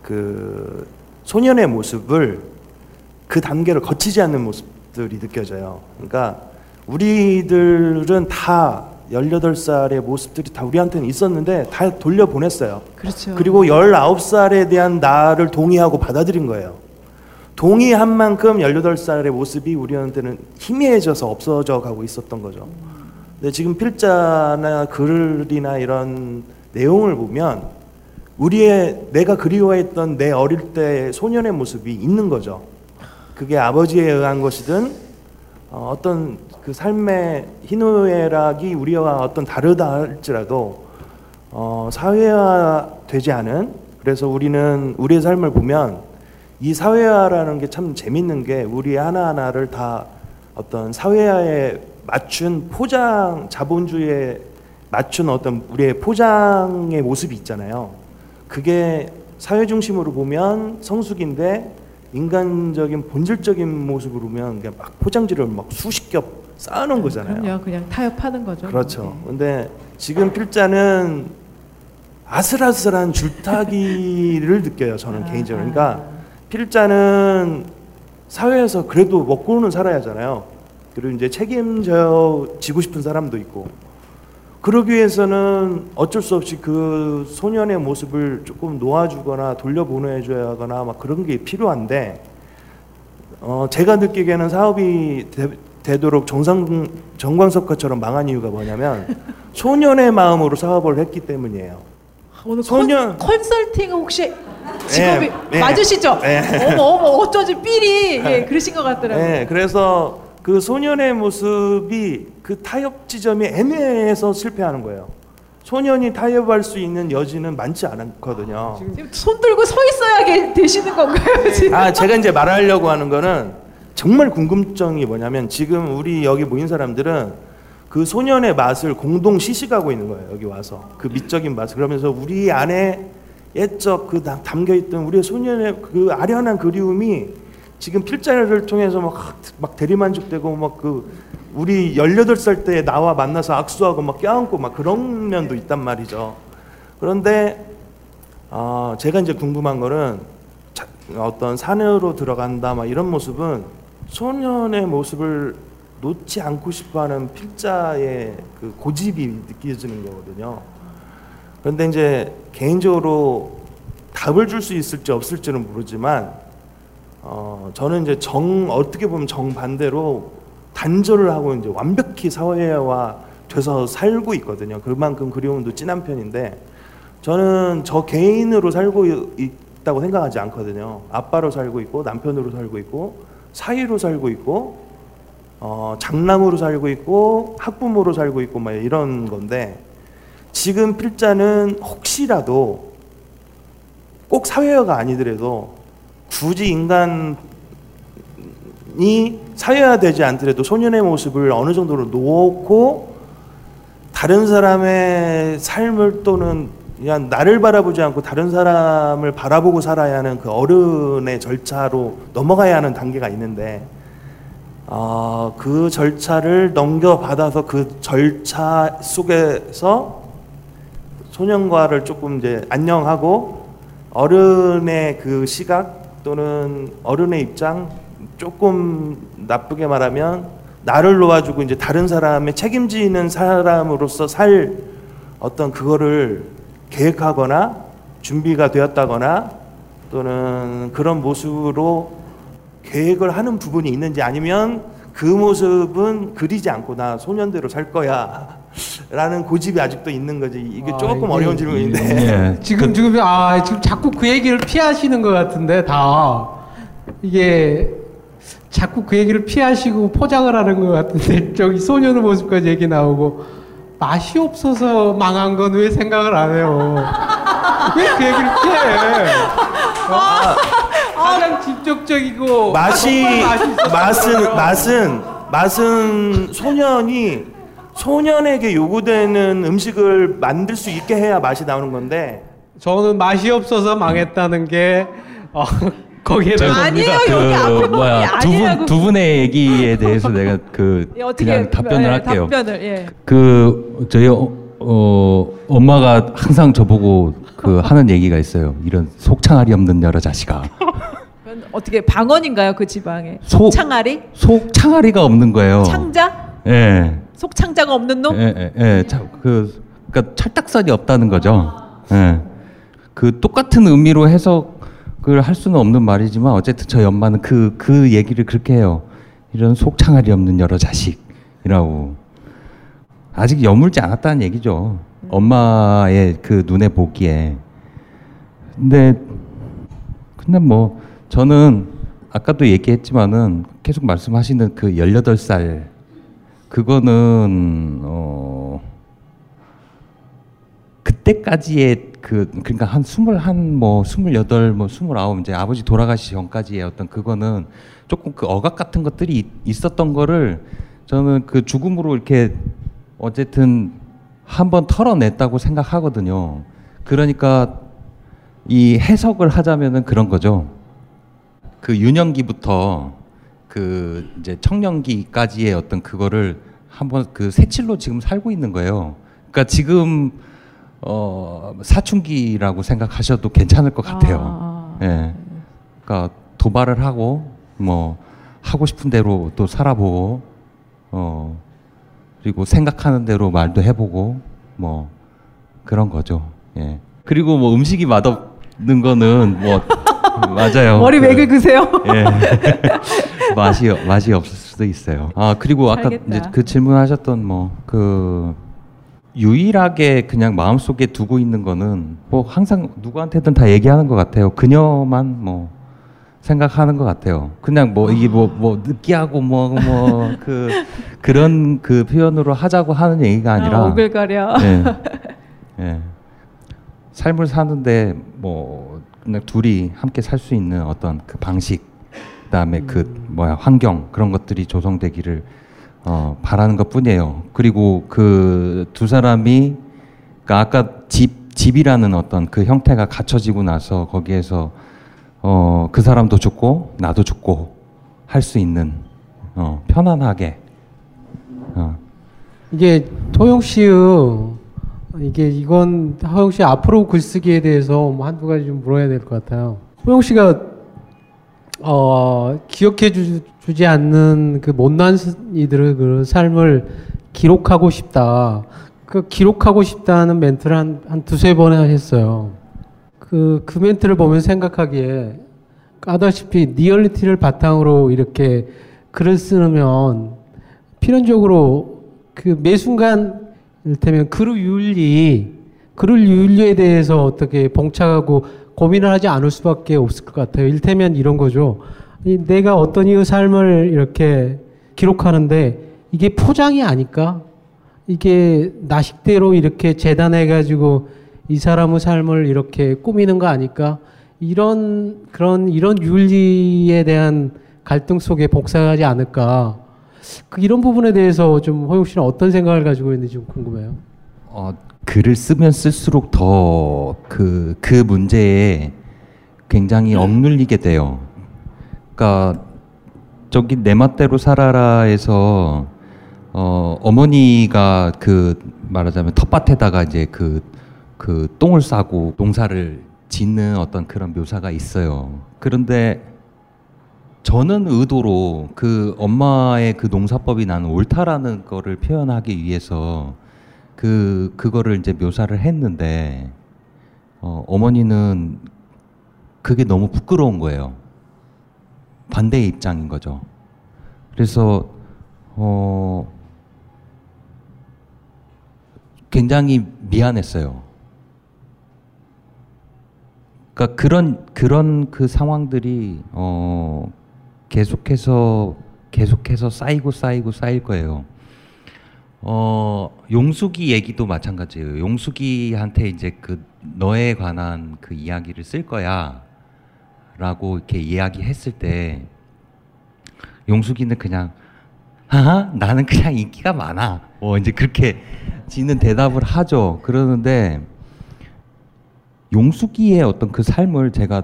그 소년의 모습을 그 단계를 거치지 않는 모습들이 느껴져요. 그러니까 우리들은 다 18살의 모습들이 다 우리한테는 있었는데 다 돌려보냈어요. 그렇죠. 그리고 19살에 대한 나를 동의하고 받아들인 거예요. 동의한 만큼 18살의 모습이 우리한테는 희미해져서 없어져 가고 있었던 거죠. 근데 지금 필자나 글이나 이런 내용을 보면 우리의 내가 그리워했던 내 어릴 때 소년의 모습이 있는 거죠. 그게 아버지에 의한 것이든 어, 어떤 그 삶의 희노애락이 우리와 어떤 다르다 할지라도 어, 사회화되지 않은 그래서 우리는 우리의 삶을 보면 이 사회화라는 게 참 재밌는 게 우리 하나하나를 다 어떤 사회화에 맞춘 포장 자본주의에 맞춘 어떤 우리의 포장의 모습이 있잖아요. 그게 사회 중심으로 보면 성숙인데 인간적인 본질적인 모습으로 보면 그냥 막 포장지를 막 수십 겹 쌓아놓은 거잖아요. 그럼요. 그냥 타협하는 거죠. 그렇죠. 근데 지금 필자는 아슬아슬한 줄타기를 느껴요. 저는 개인적으로. 그러니까 필자는 사회에서 그래도 먹고는 살아야 하잖아요. 그리고 이제 책임져 지고 싶은 사람도 있고. 그러기 위해서는 어쩔 수 없이 그 소년의 모습을 조금 놓아주거나 돌려보내줘야 하거나 막 그런 게 필요한데, 어, 제가 느끼기에는 사업이 되, 도록 정상, 정광석화처럼 망한 이유가 뭐냐면, 소년의 마음으로 사업을 했기 때문이에요. 오늘 소년- 컨, 컨설팅 혹시 직업이 네. 맞으시죠? 네. 어머 어머 어쩌지 삘이 예, 그러신 것 같더라고요. 네, 그래서 그 소년의 모습이 그 타협 지점이 애매해서 실패하는 거예요. 소년이 타협할 수 있는 여지는 많지 않거든요. 지금 손 들고 서 있어야 되시는 건가요? 지금? 아, 제가 이제 말하려고 하는 거는 정말 궁금증이 뭐냐면 지금 우리 여기 모인 사람들은 그 소년의 맛을 공동 시식하고 있는 거예요. 여기 와서 그 미적인 맛을 그러면서 우리 안에 옛적 그 다- 담겨 있던 우리의 소년의 그 아련한 그리움이 지금 필자를 통해서 막, 막 대리만족되고 막 그 우리 18살 때 나와 만나서 악수하고 막 껴안고 막 그런 면도 있단 말이죠. 그런데 어, 제가 이제 궁금한 거는 자- 어떤 산으로 들어간다 막 이런 모습은 소년의 모습을 놓지 않고 싶어하는 필자의 그 고집이 느껴지는 거거든요. 그런데 이제 개인적으로 답을 줄 수 있을지 없을지는 모르지만 어, 저는 이제 정 어떻게 보면 정 반대로 단절을 하고 이제 완벽히 사회화 돼서 살고 있거든요. 그만큼 그리움도 진한 편인데 저는 저 개인으로 살고 있다고 생각하지 않거든요. 아빠로 살고 있고 남편으로 살고 있고 사위로 살고 있고 어, 장남으로 살고 있고 학부모로 살고 있고 막 이런 건데 지금 필자는 혹시라도 꼭 사회화가 아니더라도 굳이 인간이 사회화되지 않더라도 소년의 모습을 어느 정도로 놓고 다른 사람의 삶을 또는 그냥 나를 바라보지 않고 다른 사람을 바라보고 살아야 하는 그 어른의 절차로 넘어가야 하는 단계가 있는데 어, 그 절차를 넘겨받아서 그 절차 속에서 소년과를 조금 이제 안녕하고 어른의 그 시각 또는 어른의 입장 조금 나쁘게 말하면 나를 놓아주고 이제 다른 사람의 책임지는 사람으로서 살 어떤 그거를 계획하거나 준비가 되었다거나 또는 그런 모습으로 계획을 하는 부분이 있는지 아니면 그 모습은 그리지 않고 나 소년대로 살 거야 라는 고집이 아직도 있는 거지 이게 아, 조금 이게- 어려운 질문인데 예. 지금 지금 아 지금 자꾸 그 얘기를 피하시는 것 같은데 다 이게 자꾸 그 얘기를 피하시고 포장을 하는 것 같은데 저기 소년의 모습까지 얘기 나오고 맛이 없어서 망한 건 왜 생각을 안 해요? 왜 그 얘기를 피해? 어? 가장 직접적이고 맛이. 맛은 맛은 맛은 소년이 소년에게 요구되는 음식을 만들 수 있게 해야 맛이 나오는 건데 저는 맛이 없어서 망했다는 게 어, 거기에 대해서 아니에요 여기 앞에 그 뭐야 두분 아니라고. 두 분의 얘기에 대해서 내가 그 예, 어떻게 그냥 답변을 예, 할게요. 답변을 예. 그 저희 어, 어, 엄마가 항상 저보고 그 하는 얘기가 있어요. 이런 속창알이 없는 여러 자식아. 그건 어떻게 방언인가요 그 지방에? 속- 속창아리? 속창알이가 없는 거예요. 창자? 예. 속창자가 없는 놈? 예, 예, 예. 참, 그, 그러니까 찰떡선이 없다는 거죠. 예. 그 똑같은 의미로 해석을 할 수는 없는 말이지만 어쨌든 저희 엄마는 그, 그 얘기를 그렇게 해요. 이런 속창알이 없는 여러 자식이라고. 아직 여물지 않았다는 얘기죠. 엄마의 그 눈에 보기에. 근데, 근데 뭐, 저는 아까도 얘기했지만은 계속 말씀하시는 그 18살 그거는 어 그때까지의 그 그러니까 한 스물 한 뭐 스물여덟 뭐 스물아홉 이제 아버지 돌아가시 전까지의 어떤 그거는 조금 그 억압 같은 것들이 있- 있었던 거를 저는 그 죽음으로 이렇게 어쨌든 한번 털어냈다고 생각하거든요. 그러니까 이 해석을 하자면은 그런 거죠. 그 유년기부터 그 이제 청년기까지의 어떤 그거를 한번 그 새칠로 지금 살고 있는 거예요. 그러니까 지금 어 사춘기라고 생각하셔도 괜찮을 것 같아요. 아, 예. 그러니까 도발을 하고 뭐 하고 싶은 대로 또 살아보고 어 그리고 생각하는 대로 말도 해보고 뭐 그런 거죠. 예. 그리고 뭐 음식이 맛없는 거는 뭐 맞아요. 머리 왜 그- 긁으세요? 예. 맛이 맛이 없을 수도 있어요. 아 그리고 아까. 이제 그 질문하셨던 뭐 그 유일하게 그냥 마음속에 두고 있는 거는 뭐 항상 누구한테든 다 얘기하는 것 같아요. 그녀만 뭐 생각하는 것 같아요. 그냥 뭐 이게 뭐뭐 느끼하고 뭐 뭐 그 그런 그 표현으로 하자고 하는 얘기가 아니라 아, 오글거려. 예. 예. 삶을 사는데 뭐 그냥 둘이 함께 살 수 있는 어떤 그 방식 그다음에 그 뭐야 환경 그런 것들이 조성되기를 어 바라는 것뿐이에요. 그리고 그 두 사람이 그러니까 아까 집 집이라는 어떤 그 형태가 갖춰지고 나서 거기에서 어 그 사람도 죽고 나도 죽고 할 수 있는 어 편안하게 어 이게 토용 씨의 이게 이건 허용 씨 앞으로 글쓰기에 대해서 뭐 한두 가지 좀 물어야 될 것 같아요. 호용 씨가 어, 기억해 주, 지 않는 그 못난 스- 이들의 그 삶을 기록하고 싶다. 그 기록하고 싶다는 멘트를 한, 한 두세 번에 했어요. 그, 그 멘트를 보면 생각하기에 까다시피 리얼리티를 바탕으로 이렇게 글을 쓰면 필연적으로 그 매 순간 이를테면 글의 윤리, 글의 윤리에 대해서 어떻게 봉착하고 고민을 하지 않을 수밖에 없을 것 같아요. 일테면 이런 거죠. 이 내가 어떤 이의 삶을 이렇게 기록하는데 이게 포장이 아닐까? 이게 나식대로 이렇게 재단해가지고 이 사람의 삶을 이렇게 꾸미는 거 아닐까? 이런 그런 이런 윤리에 대한 갈등 속에 복사하지 않을까? 그 이런 부분에 대해서 좀 허용 씨는 어떤 생각을 가지고 있는지 좀 궁금해요. 어, 글을 쓰면 쓸수록 더그그 문제에 굉장히 억눌리게 돼요. 그러니까 저기 내 맛대로 살아라에서 어 어머니가 그 말하자면 텃밭에다가 이제 그그 똥을 싸고 농사를 짓는 어떤 그런 묘사가 있어요. 그런데 저는 의도로 그 엄마의 그 농사법이 나는 옳다라는 거를 표현하기 위해서 그 그거를 이제 묘사를 했는데 어, 어머니는 그게 너무 부끄러운 거예요. 반대의 입장인 거죠. 그래서 어 굉장히 미안했어요. 그러니까 그런 그런 그 상황들이 어 계속해서 계속해서 쌓이고 쌓이고 쌓일 거예요. 어 용숙이 얘기도 마찬가지예요. 용숙이한테 이제 그 너에 관한 그 이야기를 쓸 거야 라고 이렇게 이야기했을 때 용숙이는 그냥 아 나는 그냥 인기가 많아. 뭐 이제 그렇게 지는 대답을 하죠. 그러는데 용숙이의 어떤 그 삶을 제가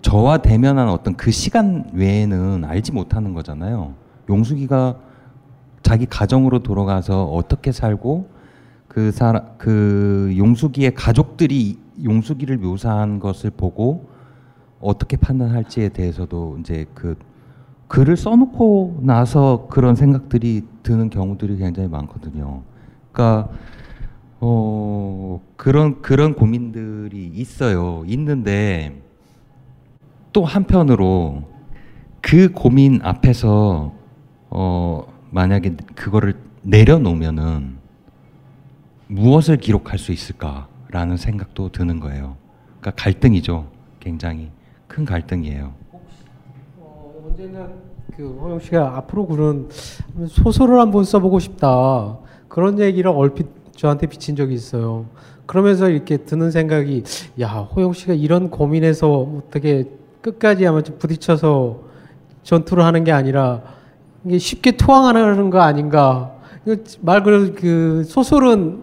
저와 대면한 어떤 그 시간 외에는 알지 못하는 거잖아요. 용숙이가 자기 가정으로 돌아가서 어떻게 살고 그 사람 그 용숙이의 가족들이 용숙이를 묘사한 것을 보고 어떻게 판단할지에 대해서도 이제 그 글을 써놓고 나서 그런 생각들이 드는 경우들이 굉장히 많거든요. 그러니까 어 그런 그런 고민들이 있어요. 있는데 또 한편으로 그 고민 앞에서 어 만약에 그거를 내려놓으면은 무엇을 기록할 수 있을까라는 생각도 드는 거예요. 그러니까 갈등이죠. 굉장히 큰 갈등이에요. 언제나 그 허영 씨가 앞으로 그런 소설을 한번 써보고 싶다 그런 얘기를 얼핏 저한테 비친 적이 있어요. 그러면서 이렇게 드는 생각이 야 호영 씨가 이런 고민에서 어떻게 끝까지 아마 좀 부딪혀서 전투를 하는 게 아니라 이게 쉽게 투항하는 거 아닌가. 말 그대로 그 소설은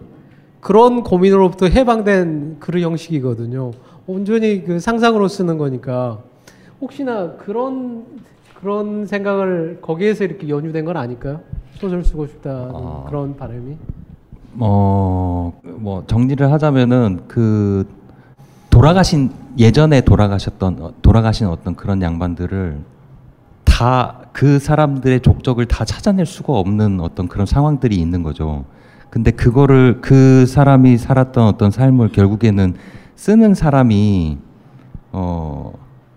그런 고민으로부터 해방된 그런 형식이거든요. 온전히 그 상상으로 쓰는 거니까 혹시나 그런 그런 생각을 거기에서 이렇게 연유된 건 아닐까요? 소설 쓰고 싶다 아. 그런 바람이. 어, 뭐 정리를 하자면은 그 돌아가신 예전에 돌아가셨던 어, 돌아가신 어떤 그런 양반들을 다 그 사람들의 족적을 다 찾아낼 수가 없는 어떤 그런 상황들이 있는 거죠. 근데 그거를 그 사람이 살았던 어떤 삶을 결국에는 쓰는 사람이 어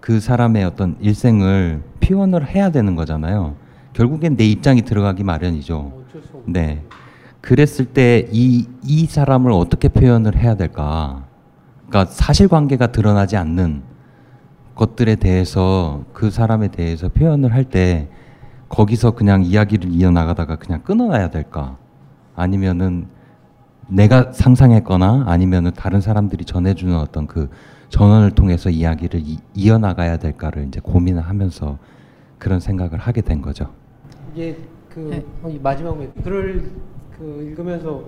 그 사람의 어떤 일생을 표현을 해야 되는 거잖아요. 결국엔 내 입장이 들어가기 마련이죠. 네. 그랬을 때 이 이 사람을 어떻게 표현을 해야 될까? 그러니까 사실관계가 드러나지 않는 것들에 대해서 그 사람에 대해서 표현을 할 때 거기서 그냥 이야기를 이어나가다가 그냥 끊어놔야 될까? 아니면은 내가 상상했거나 아니면은 다른 사람들이 전해주는 어떤 그 전원을 통해서 이야기를 이, 이어나가야 될까를 이제 고민을 하면서 그런 생각을 하게 된 거죠. 이게 그 어, 이 마지막 면 글을 그 읽으면서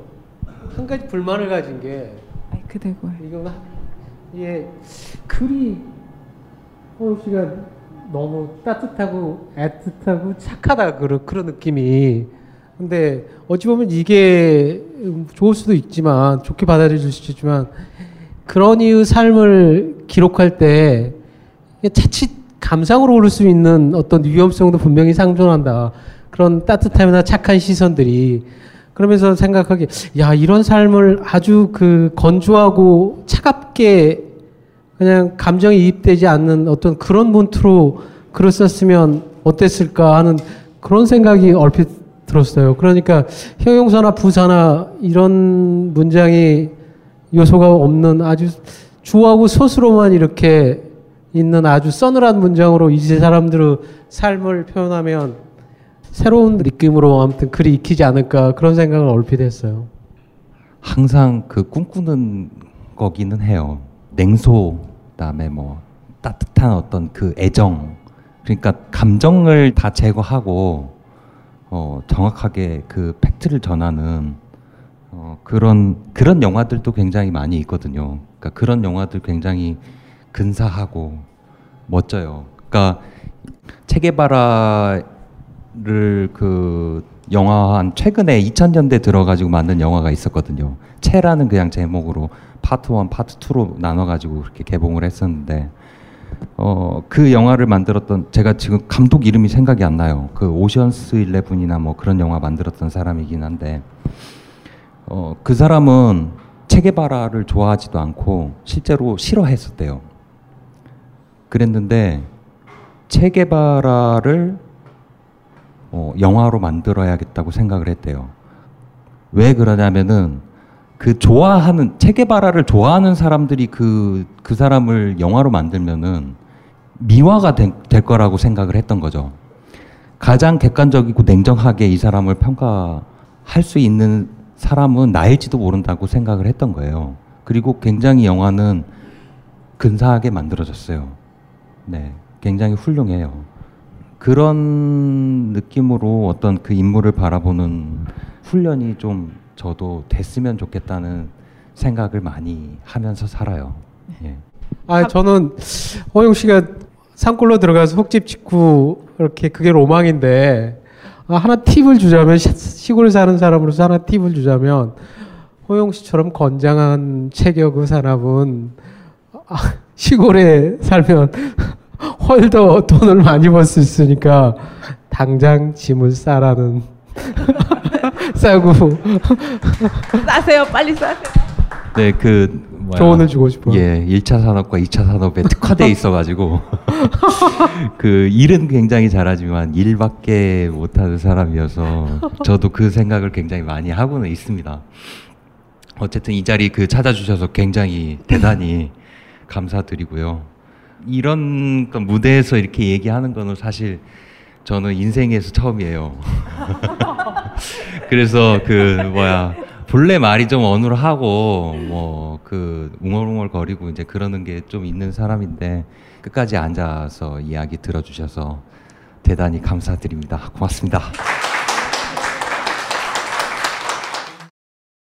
한 가지 불만을 가진 게 마이크 대고 이거 이게 글이 호영 씨가 너무 따뜻하고 애틋하고 착하다 그런 그런 느낌이 근데 어찌 보면 이게 음, 좋을 수도 있지만 좋게 받아들일 수 있지만 그런 이의 삶을 기록할 때 자칫 감상으로 오를 수 있는 어떤 위험성도 분명히 상존한다. 그런 따뜻함이나 착한 시선들이 그러면서 생각하기 야 이런 삶을 아주 그 건조하고 차갑게 그냥 감정이 이입되지 않는 어떤 그런 문투로 글을 썼으면 어땠을까 하는 그런 생각이 얼핏 들었어요. 그러니까 형용사나 부사나 이런 문장이 요소가 없는 아주 주어하고 소수로만 이렇게 있는 아주 서늘한 문장으로 이제 사람들의 삶을 표현하면 새로운 느낌으로 아무튼 글이 익히지 않을까 그런 생각을 얼핏 했어요. 항상 그 꿈꾸는 거기는 해요. 냉소, 그다음에 뭐 따뜻한 어떤 그 애정, 그러니까 감정을 다 제거하고 어, 정확하게 그 팩트를 전하는 어, 그런 그런 영화들도 굉장히 많이 있거든요. 그러니까 그런 영화들 굉장히 근사하고 멋져요. 그러니까 체게바라를 그 영화 한 최근에 2000년대 들어가지고 만든 영화가 있었거든요. 채라는 그냥 제목으로 파트 1, 파트 2로 나눠 가지고 그렇게 개봉을 했었는데 어, 그 영화를 만들었던 제가 지금 감독 이름이 생각이 안 나요. 그 오션스 11이나 뭐 그런 영화 만들었던 사람이긴 한데 어, 그 사람은 체게바라를 좋아하지도 않고 실제로 싫어했었대요. 그랬는데 체게바라를 어, 영화로 만들어야겠다고 생각을 했대요. 왜 그러냐면은 그 좋아하는 체게바라를 좋아하는 사람들이 그, 그 사람을 영화로 만들면은 미화가 되, 될 거라고 생각을 했던 거죠. 가장 객관적이고 냉정하게 이 사람을 평가할 수 있는 사람은 나일지도 모른다고 생각을 했던 거예요. 그리고 굉장히 영화는 근사하게 만들어졌어요. 네. 굉장히 훌륭해요. 그런 느낌으로 어떤 그 인물을 바라보는 훈련이 좀 저도 됐으면 좋겠다는 생각을 많이 하면서 살아요. 예. 아 저는 허용 씨가 산골로 들어가서 흙집 짓고 이렇게 그게 로망인데 아, 하나 팁을 주자면 시- 시골 사는 사람으로서 하나 팁을 주자면 호용 씨처럼 건장한 체격의 사람은 아, 시골에 살면 훨 더 돈을 많이 벌 수 있으니까 당장 짐을 싸라는 싸고 싸세요. 빨리 싸세요. 네, 그 조언을 주고 싶어요. 예, 1차 산업과 2차 산업에 특화돼 있어 가지고 그 일은 굉장히 잘하지만 일밖에 못하는 사람이어서 저도 그 생각을 굉장히 많이 하고는 있습니다. 어쨌든 이 자리 그 찾아주셔서 굉장히 대단히 감사드리고요. 이런 그 무대에서 이렇게 얘기하는 거는 사실 저는 인생에서 처음이에요. 그래서 그 뭐야 본래 말이 좀 어눌 하고 뭐 그 웅얼웅얼 거리고 이제 그러는 게 좀 있는 사람인데 끝까지 앉아서 이야기 들어주셔서 대단히 감사드립니다. 고맙습니다.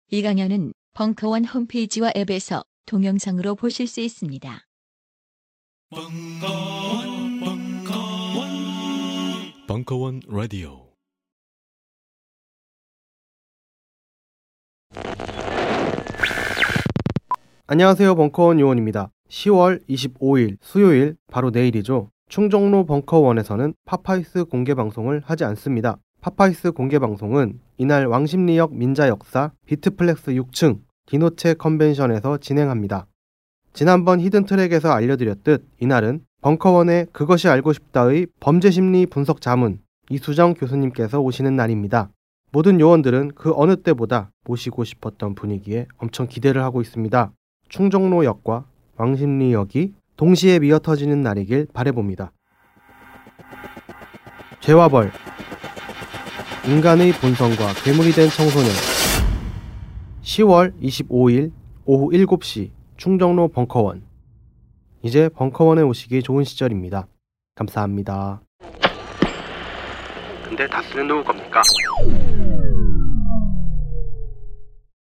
이 강연은 벙커원 홈페이지와 앱에서 동영상으로 보실 수 있습니다. 벙커원 라디오 안녕하세요. 벙커원 요원입니다. 10월 25일 수요일 바로 내일이죠. 충정로 벙커원에서는 파파이스 공개 방송을 하지 않습니다. 파파이스 공개 방송은 이날 왕십리역 민자역사 비트플렉스 6층 디노체 컨벤션에서 진행합니다. 지난번 히든트랙에서 알려드렸듯 이날은 벙커원의 그것이 알고 싶다의 범죄심리 분석 자문 이수정 교수님께서 오시는 날입니다. 모든 요원들은 그 어느 때보다 모시고 싶었던 분위기에 엄청 기대를 하고 있습니다. 충정로역과 왕십리역이 동시에 미어 터지는 날이길 바래봅니다. 죄와 벌 인간의 본성과 괴물이 된 청소년 10월 25일 오후 7시 충정로 벙커원 이제 벙커원에 오시기 좋은 시절입니다. 감사합니다. 근데 다스는 누구 겁니까?